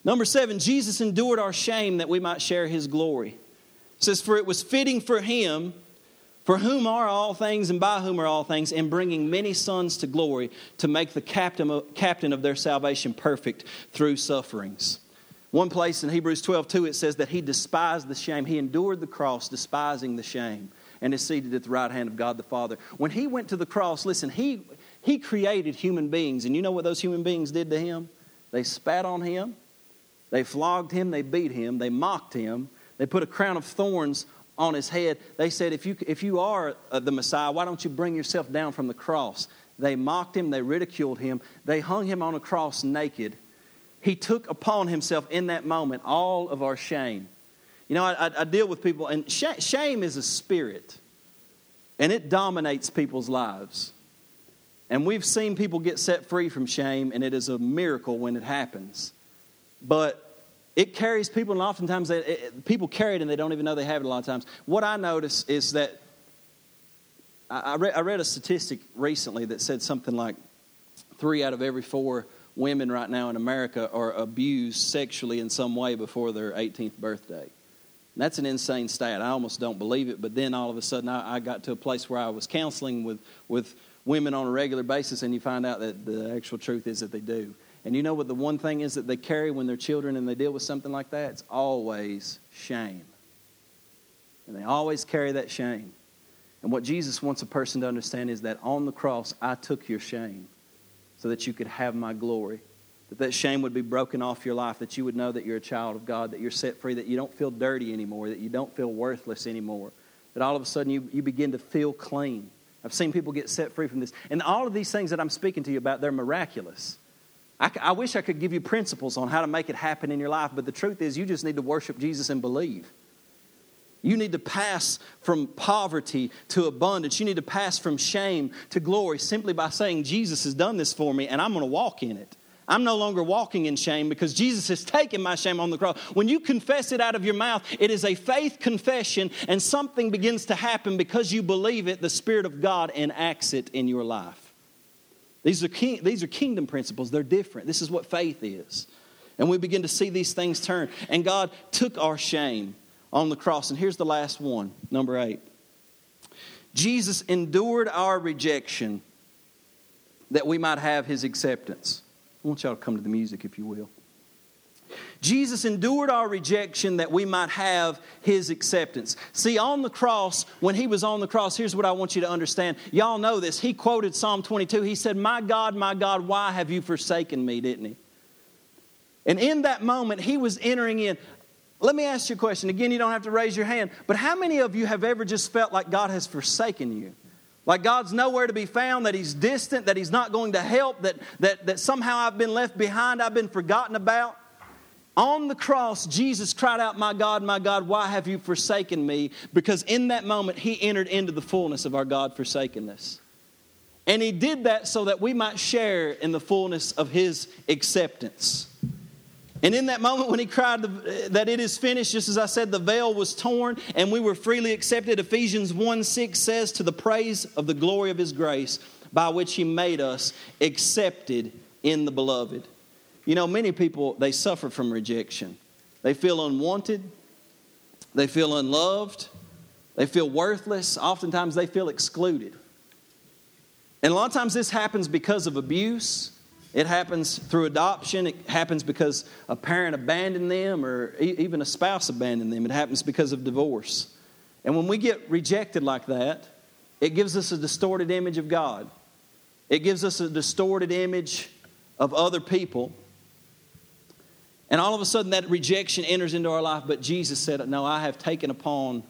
Number seven, Jesus endured our shame that we might share his glory. It says, For it was fitting for him for whom are all things and by whom are all things, and bringing many sons to glory, to make the captain of, captain of their salvation perfect through sufferings. One place in Hebrews 12, 2, it says that he despised the shame. He endured the cross, despising the shame, and is seated at the right hand of God the Father. When he went to the cross, listen, he, he created human beings, and you know what those human beings did to him? They spat on him, they flogged him, they beat him, they mocked him, they put a crown of thorns on his head. They said, if you, if you are uh, the Messiah, why don't you bring yourself down from the cross? They mocked him, they ridiculed him, they hung him on a cross naked. He took upon himself in that moment all of our shame. You know, I, I deal with people, and sh- shame is a spirit, and it dominates people's lives. And we've seen people get set free from shame, and it is a miracle when it happens. But it carries people, and oftentimes they, it, people carry it and they don't even know they have it a lot of times. What I notice is that I, I, read, I read a statistic recently that said something like three out of every four women right now in America are abused sexually in some way before their 18th birthday. That's an insane stat. I almost don't believe it, but then all of a sudden I, I got to a place where I was counseling with, with women on a regular basis, and you find out that the actual truth is that they do. And you know what the one thing is that they carry when they're children and they deal with something like that? It's always shame. And they always carry that shame. And what Jesus wants a person to understand is that on the cross, I took your shame so that you could have my glory. That that shame would be broken off your life, that you would know that you're a child of God, that you're set free, that you don't feel dirty anymore, that you don't feel worthless anymore, that all of a sudden you, you begin to feel clean. I've seen people get set free from this. And all of these things that I'm speaking to you about, they're miraculous. I, I wish I could give you principles on how to make it happen in your life, but the truth is, you just need to worship Jesus and believe. You need to pass from poverty to abundance. You need to pass from shame to glory simply by saying, Jesus has done this for me and I'm going to walk in it. I'm no longer walking in shame because Jesus has taken my shame on the cross. When you confess it out of your mouth, it is a faith confession and something begins to happen because you believe it. The Spirit of God enacts it in your life. These are, king, these are kingdom principles. They're different. This is what faith is. And we begin to see these things turn. And God took our shame on the cross. And here's the last one, number eight. Jesus endured our rejection that we might have his acceptance. I want y'all to come to the music, if you will. Jesus endured our rejection that we might have his acceptance. See, on the cross, when he was on the cross, here's what I want you to understand. Y'all know this. He quoted Psalm 22. He said, My God, my God, why have you forsaken me? Didn't he? And in that moment, he was entering in. Let me ask you a question. Again, you don't have to raise your hand, but how many of you have ever just felt like God has forsaken you? Like God's nowhere to be found, that He's distant, that He's not going to help, that, that, that somehow I've been left behind, I've been forgotten about? On the cross, Jesus cried out, My God, my God, why have you forsaken me? Because in that moment, he entered into the fullness of our God forsakenness. And he did that so that we might share in the fullness of his acceptance. And in that moment when he cried that it is finished, just as I said, the veil was torn and we were freely accepted. Ephesians 1 6 says, To the praise of the glory of his grace, by which he made us accepted in the beloved. You know, many people, they suffer from rejection. They feel unwanted, they feel unloved, they feel worthless. Oftentimes, they feel excluded. And a lot of times, this happens because of abuse. It happens through adoption. It happens because a parent abandoned them or even a spouse abandoned them. It happens because of divorce. And when we get rejected like that, it gives us a distorted image of God. It gives us a distorted image of other people. And all of a sudden, that rejection enters into our life. But Jesus said, No, I have taken upon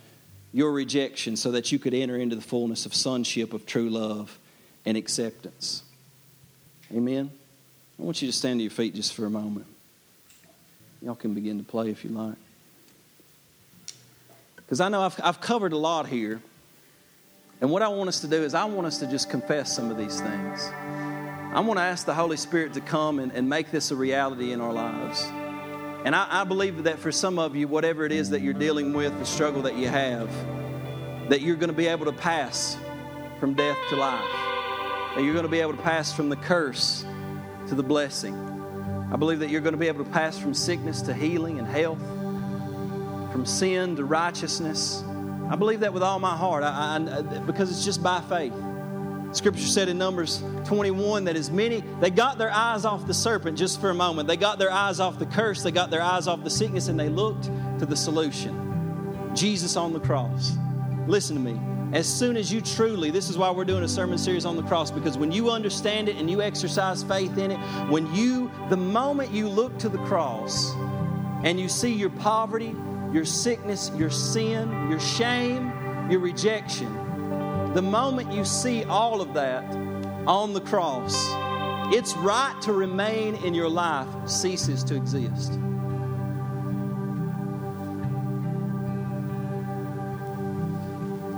your rejection so that you could enter into the fullness of sonship, of true love, and acceptance. Amen. I want you to stand to your feet just for a moment. Y'all can begin to play if you like. Because I know I've, I've covered a lot here. And what I want us to do is, I want us to just confess some of these things. I want to ask the Holy Spirit to come and, and make this a reality in our lives. And I, I believe that for some of you, whatever it is that you're dealing with, the struggle that you have, that you're going to be able to pass from death to life. That you're going to be able to pass from the curse to the blessing. I believe that you're going to be able to pass from sickness to healing and health, from sin to righteousness. I believe that with all my heart I, I, because it's just by faith. Scripture said in Numbers 21 that as many, they got their eyes off the serpent just for a moment. They got their eyes off the curse, they got their eyes off the sickness, and they looked to the solution Jesus on the cross. Listen to me. As soon as you truly, this is why we're doing a sermon series on the cross, because when you understand it and you exercise faith in it, when you, the moment you look to the cross and you see your poverty, your sickness, your sin, your shame, your rejection, the moment you see all of that on the cross, its right to remain in your life ceases to exist.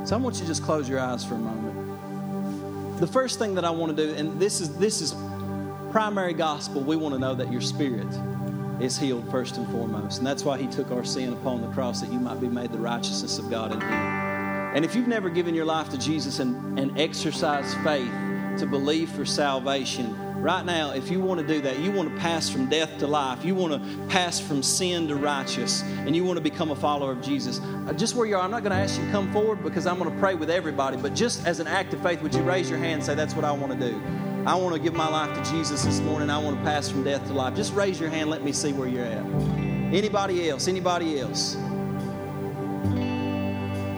So I want you to just close your eyes for a moment. The first thing that I want to do, and this is this is primary gospel, we want to know that your spirit is healed first and foremost. And that's why he took our sin upon the cross that you might be made the righteousness of God in him. And if you've never given your life to Jesus and, and exercised faith to believe for salvation, right now, if you want to do that, you want to pass from death to life, you want to pass from sin to righteous, and you want to become a follower of Jesus, uh, just where you are, I'm not going to ask you to come forward because I'm going to pray with everybody, but just as an act of faith, would you raise your hand and say, That's what I want to do? I want to give my life to Jesus this morning. I want to pass from death to life. Just raise your hand. Let me see where you're at. Anybody else? Anybody else?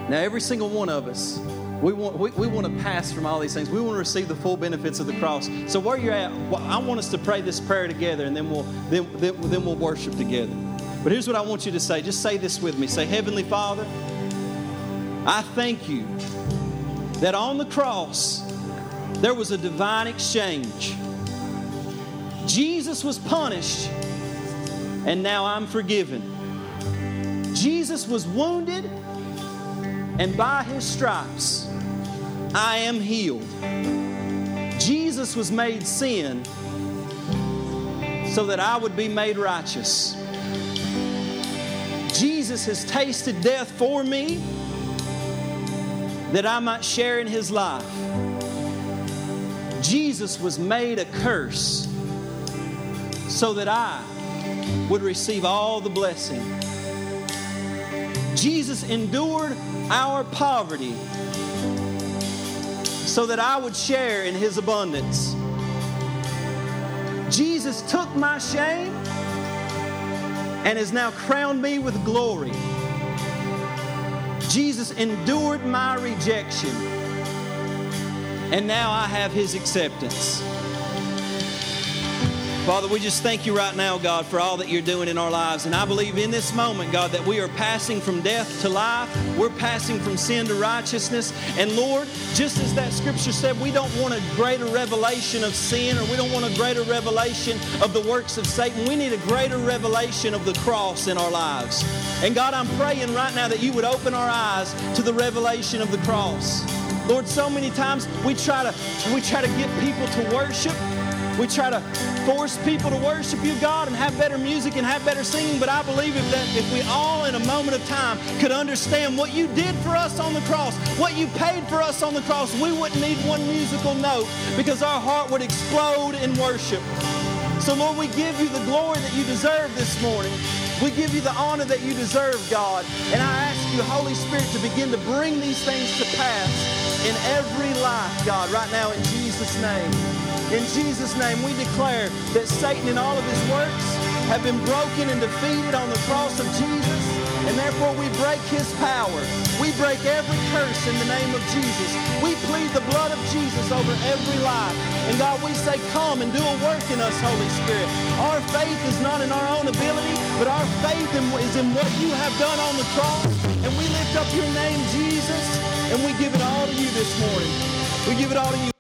Now, every single one of us, we want, we, we want to pass from all these things. We want to receive the full benefits of the cross. So where you're at, I want us to pray this prayer together, and then we'll then, then, then we'll worship together. But here's what I want you to say. Just say this with me. Say, Heavenly Father, I thank you that on the cross there was a divine exchange. Jesus was punished, and now I'm forgiven. Jesus was wounded and by his stripes I am healed. Jesus was made sin so that I would be made righteous. Jesus has tasted death for me that I might share in his life. Jesus was made a curse so that I would receive all the blessing. Jesus endured our poverty so that I would share in his abundance. Jesus took my shame and has now crowned me with glory. Jesus endured my rejection and now I have his acceptance. Father, we just thank you right now, God, for all that you're doing in our lives. And I believe in this moment, God, that we are passing from death to life. We're passing from sin to righteousness. And Lord, just as that scripture said, we don't want a greater revelation of sin or we don't want a greater revelation of the works of Satan. We need a greater revelation of the cross in our lives. And God, I'm praying right now that you would open our eyes to the revelation of the cross. Lord, so many times we try to we try to get people to worship we try to force people to worship you, God, and have better music and have better singing. But I believe if that if we all in a moment of time could understand what you did for us on the cross, what you paid for us on the cross, we wouldn't need one musical note because our heart would explode in worship. So, Lord, we give you the glory that you deserve this morning. We give you the honor that you deserve, God. And I ask you, Holy Spirit, to begin to bring these things to pass in every life, God, right now in Jesus' name. In Jesus' name, we declare that Satan and all of his works have been broken and defeated on the cross of Jesus, and therefore we break his power. We break every curse in the name of Jesus. We plead the blood of Jesus over every life. And God, we say, come and do a work in us, Holy Spirit. Our faith is not in our own ability, but our faith is in what you have done on the cross. And we lift up your name, Jesus, and we give it all to you this morning. We give it all to you.